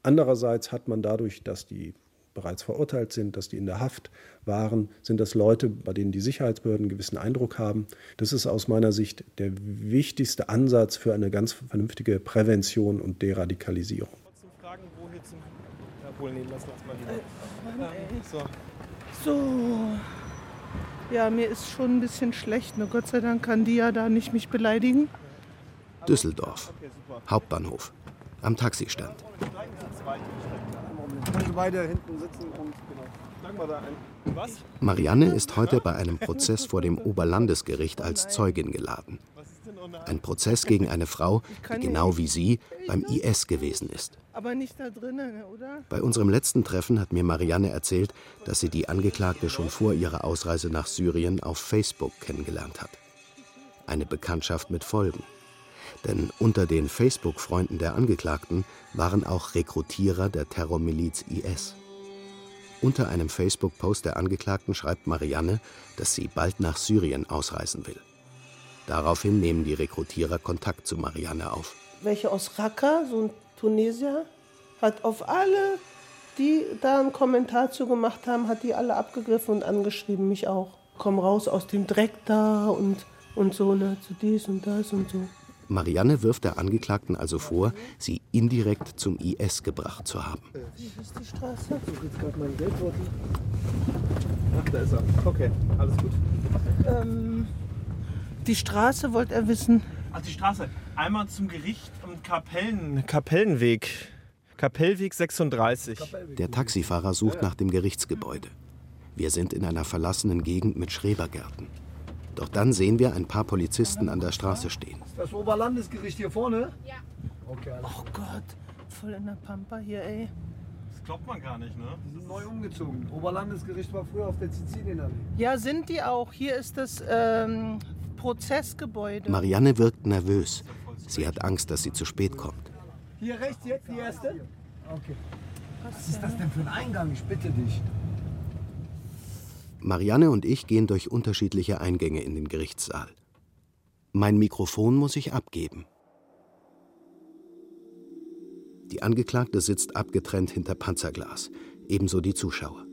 Andererseits hat man dadurch, dass die bereits verurteilt sind, dass die in der Haft waren, sind das Leute, bei denen die Sicherheitsbehörden einen gewissen Eindruck haben. Das ist aus meiner Sicht der wichtigste Ansatz für eine ganz vernünftige Prävention und Deradikalisierung. Mal lieber. so. so. Ja, mir ist schon ein bisschen schlecht. Nur Gott sei Dank kann die ja da nicht mich beleidigen. Düsseldorf, Hauptbahnhof, am Taxistand. Sie beide hinten sitzen und genau. Marianne ist heute bei einem Prozess vor dem Oberlandesgericht als Zeugin geladen. Ein Prozess gegen eine Frau, die genau wie sie beim IS gewesen ist. Aber nicht da drinnen, oder? Bei unserem letzten Treffen hat mir Marianne erzählt, dass sie die Angeklagte schon vor ihrer Ausreise nach Syrien auf Facebook kennengelernt hat. Eine Bekanntschaft mit Folgen. Denn unter den Facebook-Freunden der Angeklagten waren auch Rekrutierer der Terrormiliz IS. Unter einem Facebook-Post der Angeklagten schreibt Marianne, dass sie bald nach Syrien ausreisen will. Daraufhin nehmen die Rekrutierer Kontakt zu Marianne auf. Welche aus Raqqa, so ein Tunesier, hat auf alle, die da einen Kommentar zu gemacht haben, hat die alle abgegriffen und angeschrieben, mich auch. Komm raus aus dem Dreck da und, und so, ne, zu dies und das und so. Marianne wirft der Angeklagten also vor, sie indirekt zum IS gebracht zu haben. Wie ist die Straße? Ich jetzt gerade mein Geldbeutel. Ach, da ist er. Okay, alles gut. Ähm, die Straße wollte er wissen. Ach, die Straße. Einmal zum Gericht und Kapellen. Kapellenweg. Kapellweg 36. Der Taxifahrer sucht nach dem Gerichtsgebäude. Wir sind in einer verlassenen Gegend mit Schrebergärten. Doch dann sehen wir ein paar Polizisten an der Straße stehen. Das Oberlandesgericht hier vorne? Ja. Okay, oh Gott, voll in der Pampa hier, ey. Das glaubt man gar nicht, ne? Die sind neu umgezogen. Oberlandesgericht war früher auf der Sizilienallee. Ja, sind die auch. Hier ist das ähm, Prozessgebäude. Marianne wirkt nervös. Sie hat Angst, dass sie zu spät kommt. Hier rechts jetzt die erste? Okay. Was ist das denn für ein Eingang? Ich bitte dich. Marianne und ich gehen durch unterschiedliche Eingänge in den Gerichtssaal. Mein Mikrofon muss ich abgeben. Die Angeklagte sitzt abgetrennt hinter Panzerglas, ebenso die Zuschauer.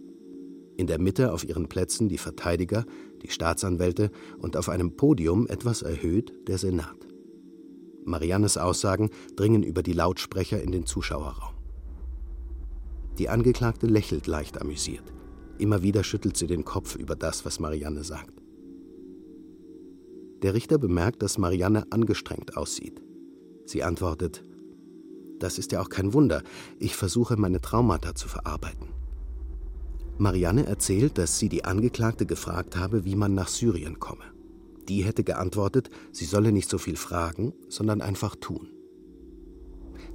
In der Mitte auf ihren Plätzen die Verteidiger, die Staatsanwälte und auf einem Podium etwas erhöht der Senat. Mariannes Aussagen dringen über die Lautsprecher in den Zuschauerraum. Die Angeklagte lächelt leicht amüsiert. Immer wieder schüttelt sie den Kopf über das, was Marianne sagt. Der Richter bemerkt, dass Marianne angestrengt aussieht. Sie antwortet, das ist ja auch kein Wunder, ich versuche meine Traumata zu verarbeiten. Marianne erzählt, dass sie die Angeklagte gefragt habe, wie man nach Syrien komme. Die hätte geantwortet, sie solle nicht so viel fragen, sondern einfach tun.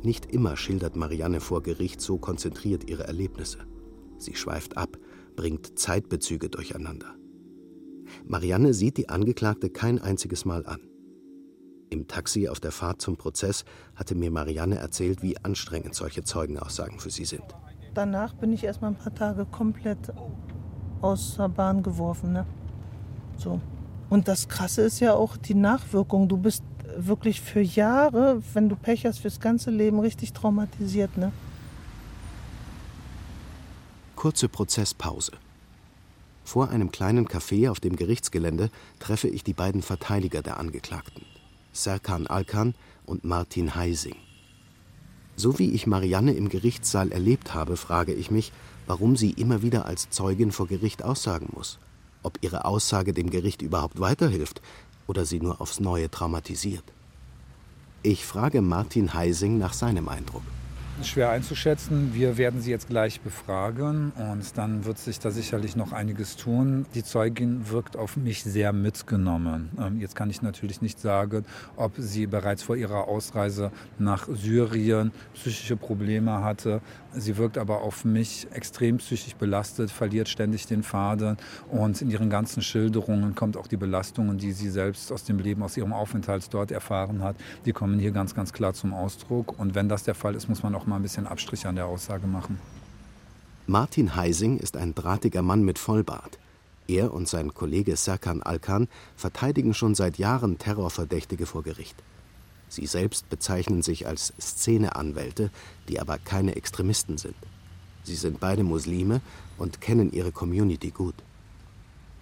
Nicht immer schildert Marianne vor Gericht so konzentriert ihre Erlebnisse. Sie schweift ab, bringt Zeitbezüge durcheinander. Marianne sieht die Angeklagte kein einziges Mal an. Im Taxi auf der Fahrt zum Prozess hatte mir Marianne erzählt, wie anstrengend solche Zeugenaussagen für sie sind. danach bin ich erstmal ein paar Tage komplett aus der Bahn geworfen. Ne? So. Und das Krasse ist ja auch die Nachwirkung. Du bist wirklich für Jahre, wenn du Pech hast, fürs ganze Leben richtig traumatisiert. Ne? Kurze Prozesspause. Vor einem kleinen Café auf dem Gerichtsgelände treffe ich die beiden Verteidiger der Angeklagten, Serkan Alkan und Martin Heising. So wie ich Marianne im Gerichtssaal erlebt habe, frage ich mich, warum sie immer wieder als Zeugin vor Gericht aussagen muss. Ob ihre Aussage dem Gericht überhaupt weiterhilft oder sie nur aufs Neue traumatisiert. Ich frage Martin Heising nach seinem Eindruck schwer einzuschätzen. Wir werden sie jetzt gleich befragen und dann wird sich da sicherlich noch einiges tun. Die Zeugin wirkt auf mich sehr mitgenommen. Ähm, jetzt kann ich natürlich nicht sagen, ob sie bereits vor ihrer Ausreise nach Syrien psychische Probleme hatte. Sie wirkt aber auf mich extrem psychisch belastet, verliert ständig den Faden und in ihren ganzen Schilderungen kommt auch die Belastungen, die sie selbst aus dem Leben, aus ihrem Aufenthalt dort erfahren hat, die kommen hier ganz, ganz klar zum Ausdruck. Und wenn das der Fall ist, muss man auch mal ein bisschen Abstriche an der Aussage machen. Martin Heising ist ein drahtiger Mann mit Vollbart. Er und sein Kollege Serkan Alkan verteidigen schon seit Jahren Terrorverdächtige vor Gericht. Sie selbst bezeichnen sich als Szeneanwälte, die aber keine Extremisten sind. Sie sind beide Muslime und kennen ihre Community gut.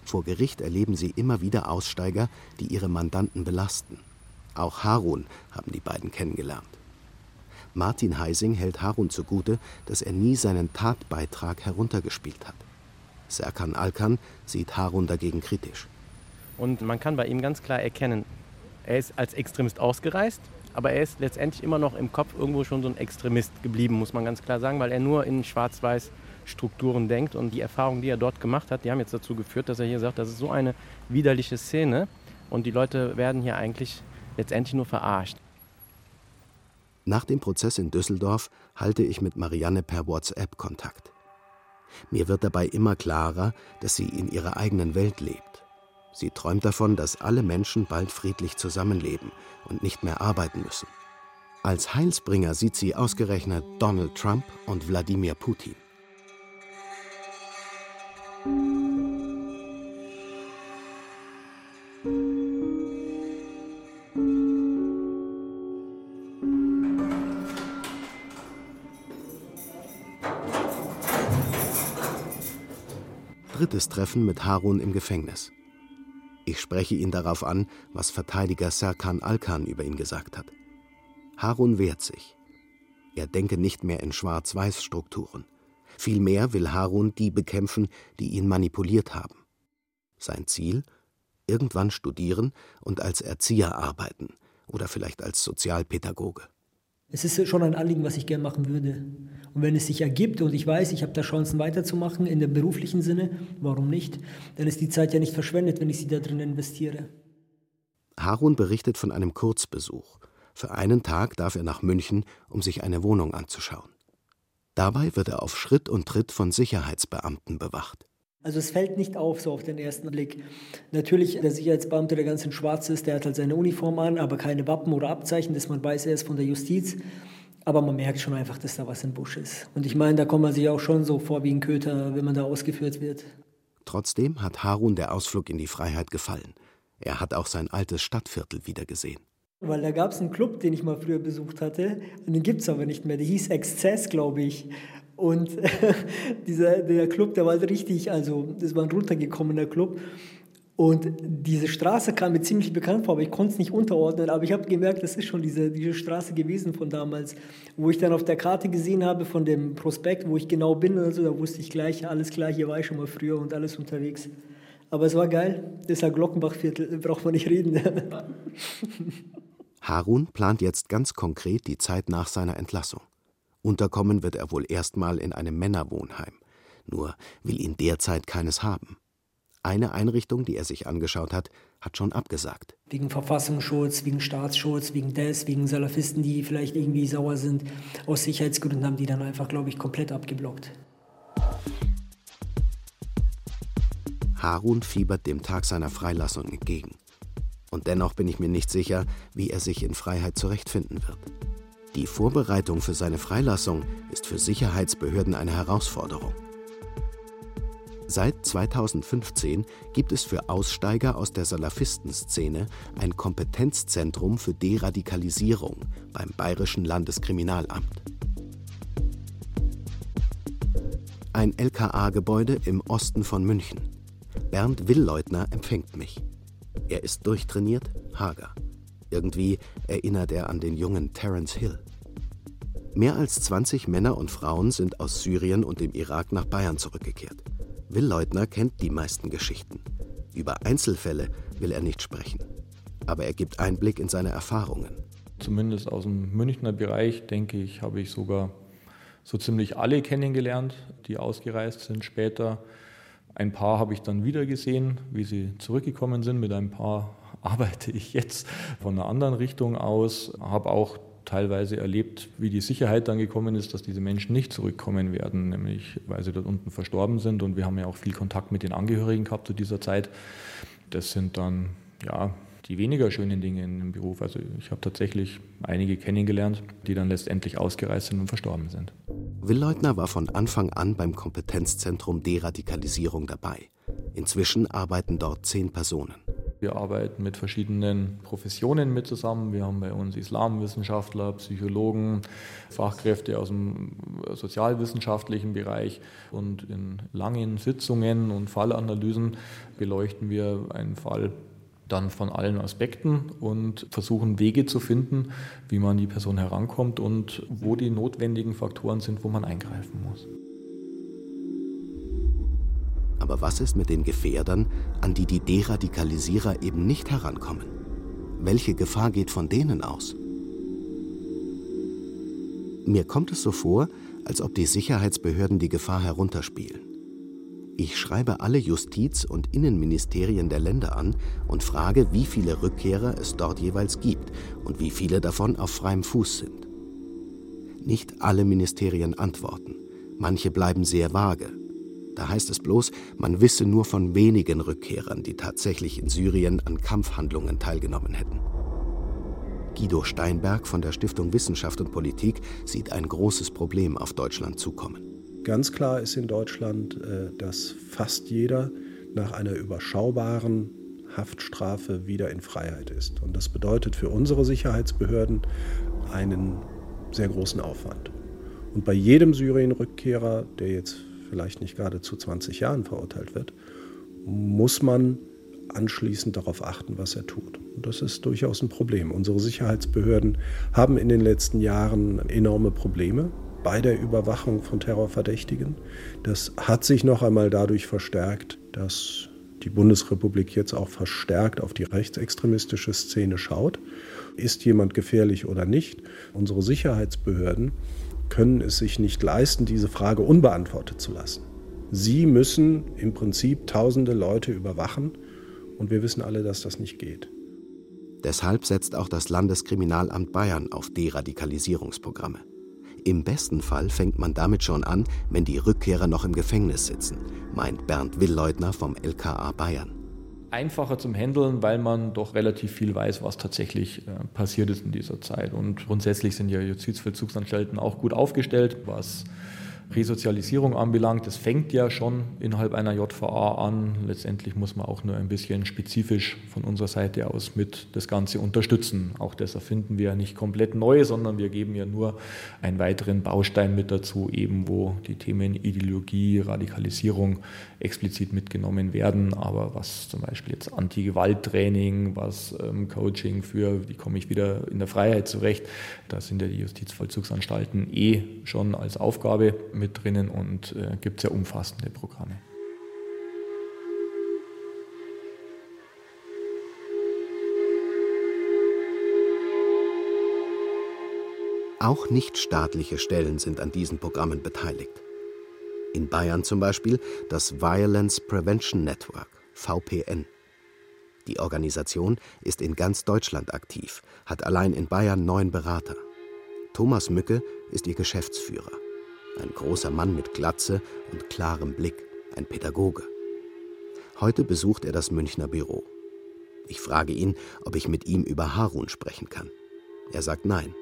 Vor Gericht erleben sie immer wieder Aussteiger, die ihre Mandanten belasten. Auch Harun haben die beiden kennengelernt. Martin Heising hält Harun zugute, dass er nie seinen Tatbeitrag heruntergespielt hat. Serkan Alkan sieht Harun dagegen kritisch. Und man kann bei ihm ganz klar erkennen, er ist als Extremist ausgereist, aber er ist letztendlich immer noch im Kopf irgendwo schon so ein Extremist geblieben, muss man ganz klar sagen, weil er nur in schwarz-weiß Strukturen denkt. Und die Erfahrungen, die er dort gemacht hat, die haben jetzt dazu geführt, dass er hier sagt, das ist so eine widerliche Szene und die Leute werden hier eigentlich letztendlich nur verarscht. Nach dem Prozess in Düsseldorf halte ich mit Marianne per WhatsApp Kontakt. Mir wird dabei immer klarer, dass sie in ihrer eigenen Welt lebt. Sie träumt davon, dass alle Menschen bald friedlich zusammenleben und nicht mehr arbeiten müssen. Als Heilsbringer sieht sie ausgerechnet Donald Trump und Wladimir Putin. Drittes Treffen mit Harun im Gefängnis. Ich spreche ihn darauf an, was Verteidiger Serkan Alkan über ihn gesagt hat. Harun wehrt sich. Er denke nicht mehr in Schwarz-Weiß-Strukturen. Vielmehr will Harun die bekämpfen, die ihn manipuliert haben. Sein Ziel? Irgendwann studieren und als Erzieher arbeiten oder vielleicht als Sozialpädagoge. Es ist schon ein Anliegen, was ich gerne machen würde. Und wenn es sich ergibt und ich weiß, ich habe da Chancen weiterzumachen in dem beruflichen Sinne, warum nicht? Dann ist die Zeit ja nicht verschwendet, wenn ich sie da drin investiere. Harun berichtet von einem Kurzbesuch. Für einen Tag darf er nach München, um sich eine Wohnung anzuschauen. Dabei wird er auf Schritt und Tritt von Sicherheitsbeamten bewacht. Also es fällt nicht auf so auf den ersten Blick. Natürlich, der Sicherheitsbeamte, der ganz in schwarz ist, der hat halt seine Uniform an, aber keine Wappen oder Abzeichen, dass man weiß, er ist von der Justiz. Aber man merkt schon einfach, dass da was im Busch ist. Und ich meine, da kommt man sich auch schon so vor wie ein Köter, wenn man da ausgeführt wird. Trotzdem hat Harun der Ausflug in die Freiheit gefallen. Er hat auch sein altes Stadtviertel wiedergesehen. Weil da gab es einen Club, den ich mal früher besucht hatte. Und den gibt es aber nicht mehr. Der hieß Exzess, glaube ich. Und dieser, der Club, der war richtig, also das war ein runtergekommener Club. Und diese Straße kam mir ziemlich bekannt vor, aber ich konnte es nicht unterordnen. Aber ich habe gemerkt, das ist schon diese, diese Straße gewesen von damals, wo ich dann auf der Karte gesehen habe von dem Prospekt, wo ich genau bin. Also da wusste ich gleich, alles klar, hier war ich schon mal früher und alles unterwegs. Aber es war geil. Ja Glockenbachviertel, braucht man nicht reden. Harun plant jetzt ganz konkret die Zeit nach seiner Entlassung. Unterkommen wird er wohl erstmal in einem Männerwohnheim. Nur will ihn derzeit keines haben. Eine Einrichtung, die er sich angeschaut hat, hat schon abgesagt. Wegen Verfassungsschutz, wegen Staatsschutz, wegen des, wegen Salafisten, die vielleicht irgendwie sauer sind. Aus Sicherheitsgründen haben die dann einfach, glaube ich, komplett abgeblockt. Harun fiebert dem Tag seiner Freilassung entgegen. Und dennoch bin ich mir nicht sicher, wie er sich in Freiheit zurechtfinden wird. Die Vorbereitung für seine Freilassung ist für Sicherheitsbehörden eine Herausforderung. Seit 2015 gibt es für Aussteiger aus der Salafistenszene ein Kompetenzzentrum für Deradikalisierung beim Bayerischen Landeskriminalamt. Ein LKA-Gebäude im Osten von München. Bernd Willleutner empfängt mich. Er ist durchtrainiert, hager. Irgendwie erinnert er an den jungen Terence Hill. Mehr als 20 Männer und Frauen sind aus Syrien und dem Irak nach Bayern zurückgekehrt. Will Leutner kennt die meisten Geschichten. Über Einzelfälle will er nicht sprechen. Aber er gibt Einblick in seine Erfahrungen. Zumindest aus dem Münchner Bereich, denke ich, habe ich sogar so ziemlich alle kennengelernt, die ausgereist sind später. Ein paar habe ich dann wieder gesehen, wie sie zurückgekommen sind. Mit ein paar arbeite ich jetzt von einer anderen Richtung aus, habe auch teilweise erlebt, wie die Sicherheit dann gekommen ist, dass diese Menschen nicht zurückkommen werden, nämlich weil sie dort unten verstorben sind. Und wir haben ja auch viel Kontakt mit den Angehörigen gehabt zu dieser Zeit. Das sind dann ja die weniger schönen Dinge im Beruf. Also ich habe tatsächlich einige kennengelernt, die dann letztendlich ausgereist sind und verstorben sind. Will Leutner war von Anfang an beim Kompetenzzentrum Deradikalisierung dabei. Inzwischen arbeiten dort zehn Personen. Wir arbeiten mit verschiedenen Professionen mit zusammen. Wir haben bei uns Islamwissenschaftler, Psychologen, Fachkräfte aus dem sozialwissenschaftlichen Bereich. Und in langen Sitzungen und Fallanalysen beleuchten wir einen Fall dann von allen Aspekten und versuchen Wege zu finden, wie man die Person herankommt und wo die notwendigen Faktoren sind, wo man eingreifen muss. Aber was ist mit den Gefährdern, an die die Deradikalisierer eben nicht herankommen? Welche Gefahr geht von denen aus? Mir kommt es so vor, als ob die Sicherheitsbehörden die Gefahr herunterspielen. Ich schreibe alle Justiz- und Innenministerien der Länder an und frage, wie viele Rückkehrer es dort jeweils gibt und wie viele davon auf freiem Fuß sind. Nicht alle Ministerien antworten, manche bleiben sehr vage da heißt es bloß, man wisse nur von wenigen Rückkehrern, die tatsächlich in Syrien an Kampfhandlungen teilgenommen hätten. Guido Steinberg von der Stiftung Wissenschaft und Politik sieht ein großes Problem auf Deutschland zukommen. Ganz klar ist in Deutschland, äh, dass fast jeder nach einer überschaubaren Haftstrafe wieder in Freiheit ist. Und das bedeutet für unsere Sicherheitsbehörden einen sehr großen Aufwand. Und bei jedem Syrien-Rückkehrer, der jetzt vielleicht nicht gerade zu 20 Jahren verurteilt wird, muss man anschließend darauf achten, was er tut. Und das ist durchaus ein Problem. Unsere Sicherheitsbehörden haben in den letzten Jahren enorme Probleme bei der Überwachung von Terrorverdächtigen. Das hat sich noch einmal dadurch verstärkt, dass die Bundesrepublik jetzt auch verstärkt auf die rechtsextremistische Szene schaut. Ist jemand gefährlich oder nicht? Unsere Sicherheitsbehörden können es sich nicht leisten, diese Frage unbeantwortet zu lassen. Sie müssen im Prinzip tausende Leute überwachen und wir wissen alle, dass das nicht geht. Deshalb setzt auch das Landeskriminalamt Bayern auf Deradikalisierungsprogramme. Im besten Fall fängt man damit schon an, wenn die Rückkehrer noch im Gefängnis sitzen, meint Bernd Willleutner vom LKA Bayern einfacher zum Handeln, weil man doch relativ viel weiß, was tatsächlich äh, passiert ist in dieser Zeit. Und grundsätzlich sind ja Justizvollzugsanstalten auch gut aufgestellt, was Resozialisierung anbelangt, das fängt ja schon innerhalb einer JVA an. Letztendlich muss man auch nur ein bisschen spezifisch von unserer Seite aus mit das Ganze unterstützen. Auch das erfinden wir ja nicht komplett neu, sondern wir geben ja nur einen weiteren Baustein mit dazu, eben wo die Themen Ideologie, Radikalisierung explizit mitgenommen werden. Aber was zum Beispiel jetzt Anti-Gewalt-Training, was ähm, Coaching für, wie komme ich wieder in der Freiheit zurecht, da sind ja die Justizvollzugsanstalten eh schon als Aufgabe mit drinnen und äh, gibt sehr umfassende Programme. Auch nichtstaatliche Stellen sind an diesen Programmen beteiligt. In Bayern zum Beispiel das Violence Prevention Network, VPN. Die Organisation ist in ganz Deutschland aktiv, hat allein in Bayern neun Berater. Thomas Mücke ist ihr Geschäftsführer. Ein großer Mann mit Glatze und klarem Blick, ein Pädagoge. Heute besucht er das Münchner Büro. Ich frage ihn, ob ich mit ihm über Harun sprechen kann. Er sagt nein.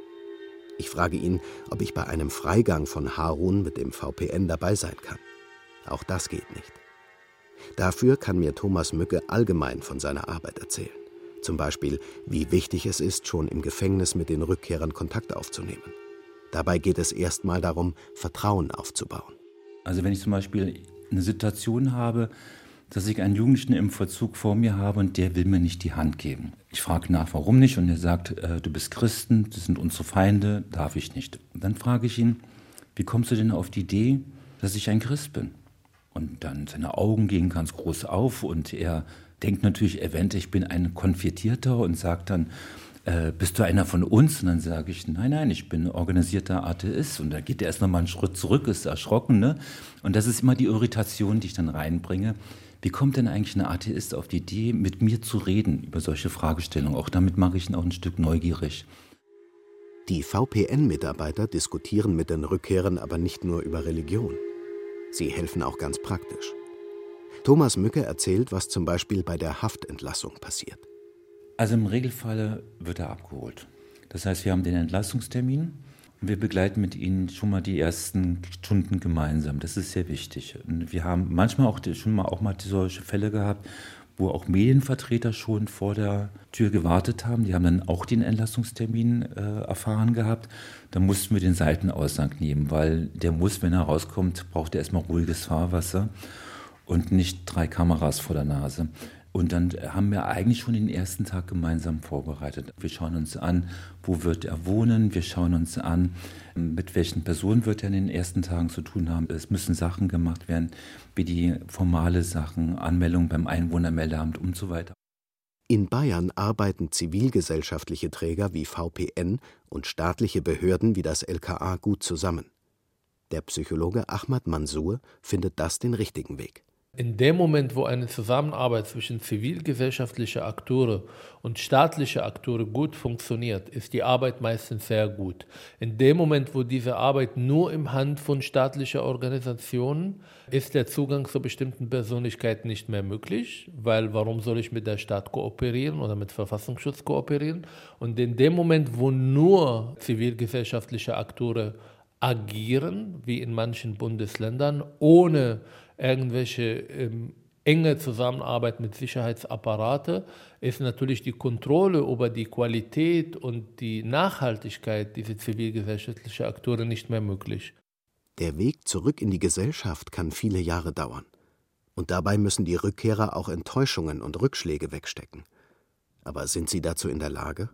Ich frage ihn, ob ich bei einem Freigang von Harun mit dem VPN dabei sein kann. Auch das geht nicht. Dafür kann mir Thomas Mücke allgemein von seiner Arbeit erzählen. Zum Beispiel, wie wichtig es ist, schon im Gefängnis mit den Rückkehrern Kontakt aufzunehmen. Dabei geht es erstmal darum, Vertrauen aufzubauen. Also wenn ich zum Beispiel eine Situation habe, dass ich einen Jugendlichen im Vollzug vor mir habe und der will mir nicht die Hand geben. Ich frage nach, warum nicht? Und er sagt, äh, du bist Christen, das sind unsere Feinde, darf ich nicht. Und dann frage ich ihn, wie kommst du denn auf die Idee, dass ich ein Christ bin? Und dann seine Augen gehen ganz groß auf und er denkt natürlich eventuell, ich bin ein Konfirtierter und sagt dann, äh, bist du einer von uns? Und dann sage ich, nein, nein, ich bin organisierter Atheist. Und da geht er erst noch mal einen Schritt zurück, ist erschrocken. Ne? Und das ist immer die Irritation, die ich dann reinbringe. Wie kommt denn eigentlich ein Atheist auf die Idee, mit mir zu reden über solche Fragestellungen? Auch damit mache ich ihn auch ein Stück neugierig. Die VPN-Mitarbeiter diskutieren mit den Rückkehrern aber nicht nur über Religion. Sie helfen auch ganz praktisch. Thomas Mücke erzählt, was zum Beispiel bei der Haftentlassung passiert. Also im Regelfall wird er abgeholt. Das heißt, wir haben den Entlassungstermin wir begleiten mit ihnen schon mal die ersten Stunden gemeinsam. Das ist sehr wichtig. Und wir haben manchmal auch schon mal auch mal solche Fälle gehabt, wo auch Medienvertreter schon vor der Tür gewartet haben. Die haben dann auch den Entlassungstermin äh, erfahren gehabt. Da mussten wir den Seitenaussang nehmen, weil der muss, wenn er rauskommt, braucht er erstmal ruhiges Fahrwasser und nicht drei Kameras vor der Nase. Und dann haben wir eigentlich schon den ersten Tag gemeinsam vorbereitet. Wir schauen uns an, wo wird er wohnen. Wir schauen uns an, mit welchen Personen wird er in den ersten Tagen zu tun haben. Es müssen Sachen gemacht werden, wie die formale Sachen, Anmeldung beim Einwohnermeldeamt und so weiter. In Bayern arbeiten zivilgesellschaftliche Träger wie VPN und staatliche Behörden wie das LKA gut zusammen. Der Psychologe Ahmad Mansour findet das den richtigen Weg. In dem Moment, wo eine Zusammenarbeit zwischen zivilgesellschaftlichen Akteuren und staatlichen Akteuren gut funktioniert, ist die Arbeit meistens sehr gut. In dem Moment, wo diese Arbeit nur im Hand von staatlichen Organisationen ist der Zugang zu bestimmten Persönlichkeiten nicht mehr möglich, weil warum soll ich mit der Staat kooperieren oder mit Verfassungsschutz kooperieren? Und in dem Moment, wo nur zivilgesellschaftliche Akteure agieren, wie in manchen Bundesländern, ohne irgendwelche ähm, enge Zusammenarbeit mit Sicherheitsapparate ist natürlich die Kontrolle über die Qualität und die Nachhaltigkeit dieser zivilgesellschaftlichen Akteure nicht mehr möglich. Der Weg zurück in die Gesellschaft kann viele Jahre dauern. Und dabei müssen die Rückkehrer auch Enttäuschungen und Rückschläge wegstecken. Aber sind sie dazu in der Lage?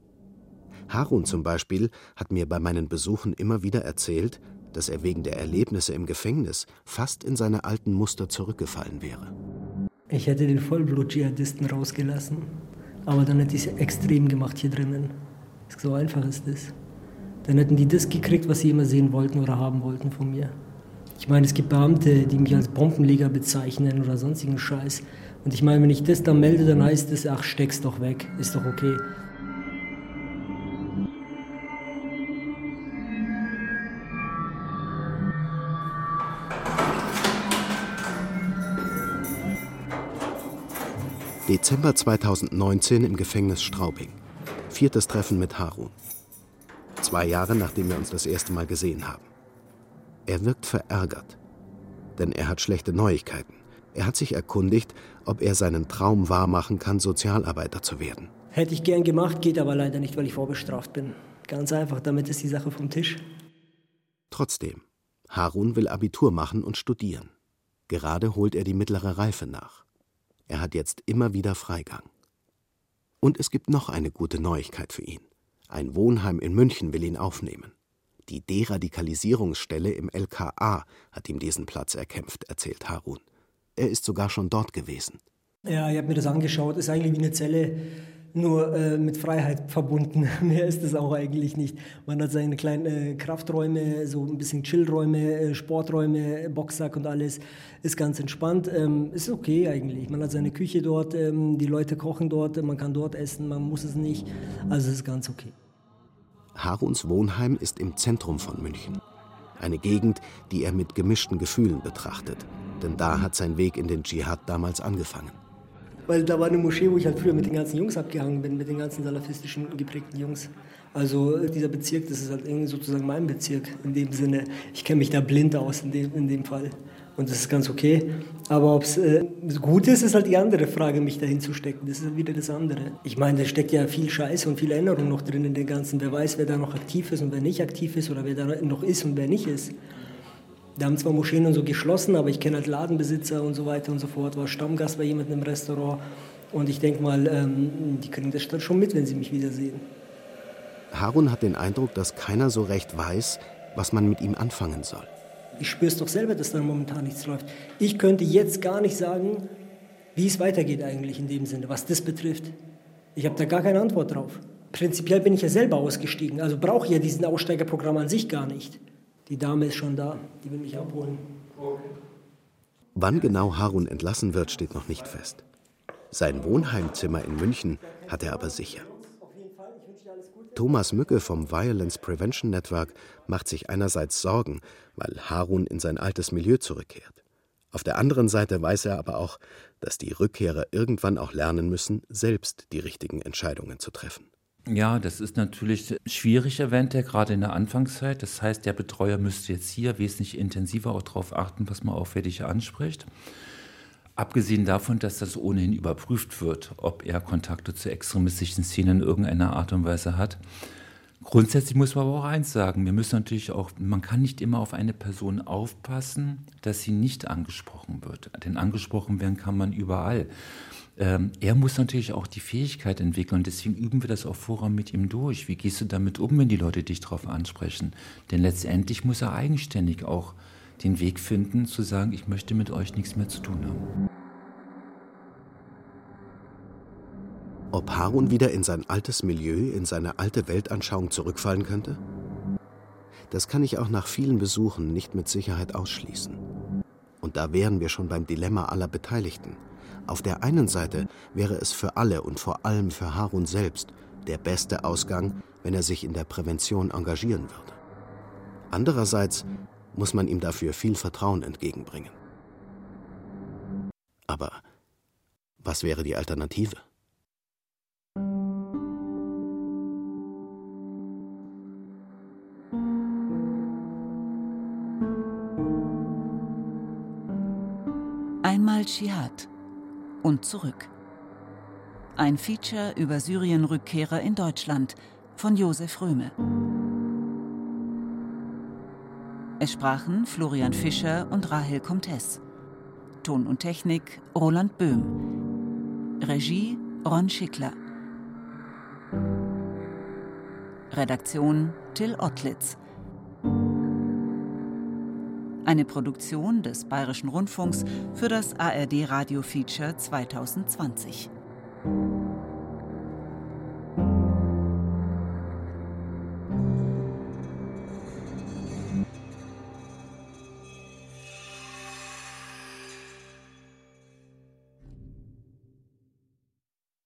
Harun zum Beispiel hat mir bei meinen Besuchen immer wieder erzählt, dass er wegen der Erlebnisse im Gefängnis fast in seine alten Muster zurückgefallen wäre. Ich hätte den Vollblut-Dschihadisten rausgelassen, aber dann hätte ich es extrem gemacht hier drinnen. So einfach ist es. Dann hätten die das gekriegt, was sie immer sehen wollten oder haben wollten von mir. Ich meine, es gibt Beamte, die mich als Bombenleger bezeichnen oder sonstigen Scheiß. Und ich meine, wenn ich das dann melde, dann heißt es, ach, steck's doch weg, ist doch okay. Dezember 2019 im Gefängnis Straubing. Viertes Treffen mit Harun. Zwei Jahre nachdem wir uns das erste Mal gesehen haben. Er wirkt verärgert, denn er hat schlechte Neuigkeiten. Er hat sich erkundigt, ob er seinen Traum wahrmachen kann, Sozialarbeiter zu werden. Hätte ich gern gemacht, geht aber leider nicht, weil ich vorbestraft bin. Ganz einfach, damit ist die Sache vom Tisch. Trotzdem, Harun will Abitur machen und studieren. Gerade holt er die mittlere Reife nach. Er hat jetzt immer wieder Freigang. Und es gibt noch eine gute Neuigkeit für ihn. Ein Wohnheim in München will ihn aufnehmen. Die Deradikalisierungsstelle im LKA hat ihm diesen Platz erkämpft, erzählt Harun. Er ist sogar schon dort gewesen. Ja, ich habe mir das angeschaut. Ist eigentlich wie eine Zelle nur äh, mit Freiheit verbunden. Mehr ist es auch eigentlich nicht. Man hat seine kleinen äh, Krafträume, so ein bisschen Chillräume, äh, Sporträume, Boxsack und alles. Ist ganz entspannt. Ähm, ist okay eigentlich. Man hat seine Küche dort, ähm, die Leute kochen dort, man kann dort essen, man muss es nicht. Also ist ganz okay. Haruns Wohnheim ist im Zentrum von München. Eine Gegend, die er mit gemischten Gefühlen betrachtet. Denn da hat sein Weg in den Dschihad damals angefangen. Weil da war eine Moschee, wo ich halt früher mit den ganzen Jungs abgehangen bin, mit den ganzen salafistischen geprägten Jungs. Also dieser Bezirk, das ist halt irgendwie sozusagen mein Bezirk in dem Sinne. Ich kenne mich da blind aus in dem, in dem Fall. Und das ist ganz okay. Aber ob es äh, gut ist, ist halt die andere Frage, mich dahin zu stecken. Das ist halt wieder das andere. Ich meine, da steckt ja viel Scheiße und viel Erinnerung noch drin in den Ganzen. Wer weiß, wer da noch aktiv ist und wer nicht aktiv ist oder wer da noch ist und wer nicht ist. Da haben zwar Moscheen und so geschlossen, aber ich kenne halt Ladenbesitzer und so weiter und so fort. War Stammgast bei jemandem im Restaurant. Und ich denke mal, ähm, die kriegen das dann schon mit, wenn sie mich wiedersehen. Harun hat den Eindruck, dass keiner so recht weiß, was man mit ihm anfangen soll. Ich spüre es doch selber, dass da momentan nichts läuft. Ich könnte jetzt gar nicht sagen, wie es weitergeht eigentlich in dem Sinne, was das betrifft. Ich habe da gar keine Antwort drauf. Prinzipiell bin ich ja selber ausgestiegen, also brauche ich ja diesen Aussteigerprogramm an sich gar nicht. Die Dame ist schon da, die will mich abholen. Wann genau Harun entlassen wird, steht noch nicht fest. Sein Wohnheimzimmer in München hat er aber sicher. Thomas Mücke vom Violence Prevention Network macht sich einerseits Sorgen, weil Harun in sein altes Milieu zurückkehrt. Auf der anderen Seite weiß er aber auch, dass die Rückkehrer irgendwann auch lernen müssen, selbst die richtigen Entscheidungen zu treffen. Ja, das ist natürlich schwierig, erwähnt er, gerade in der Anfangszeit. Das heißt, der Betreuer müsste jetzt hier wesentlich intensiver auch darauf achten, was man auffällig anspricht. Abgesehen davon, dass das ohnehin überprüft wird, ob er Kontakte zu extremistischen Szenen in irgendeiner Art und Weise hat. Grundsätzlich muss man aber auch eins sagen, wir müssen natürlich auch, man kann nicht immer auf eine Person aufpassen, dass sie nicht angesprochen wird. Denn angesprochen werden kann man überall. Ähm, er muss natürlich auch die Fähigkeit entwickeln deswegen üben wir das auch vorher mit ihm durch. Wie gehst du damit um, wenn die Leute dich darauf ansprechen? Denn letztendlich muss er eigenständig auch den Weg finden, zu sagen, ich möchte mit euch nichts mehr zu tun haben. Ob Harun wieder in sein altes Milieu, in seine alte Weltanschauung zurückfallen könnte? Das kann ich auch nach vielen Besuchen nicht mit Sicherheit ausschließen. Und da wären wir schon beim Dilemma aller Beteiligten. Auf der einen Seite wäre es für alle und vor allem für Harun selbst der beste Ausgang, wenn er sich in der Prävention engagieren würde. Andererseits muss man ihm dafür viel Vertrauen entgegenbringen. Aber was wäre die Alternative? Einmal Dschihad und zurück. Ein Feature über Syrien-Rückkehrer in Deutschland von Josef Röhme. Es sprachen Florian Fischer und Rahel Comtes. Ton und Technik Roland Böhm. Regie Ron Schickler. Redaktion Till Ottlitz. Eine Produktion des Bayerischen Rundfunks für das ARD Radio Feature 2020.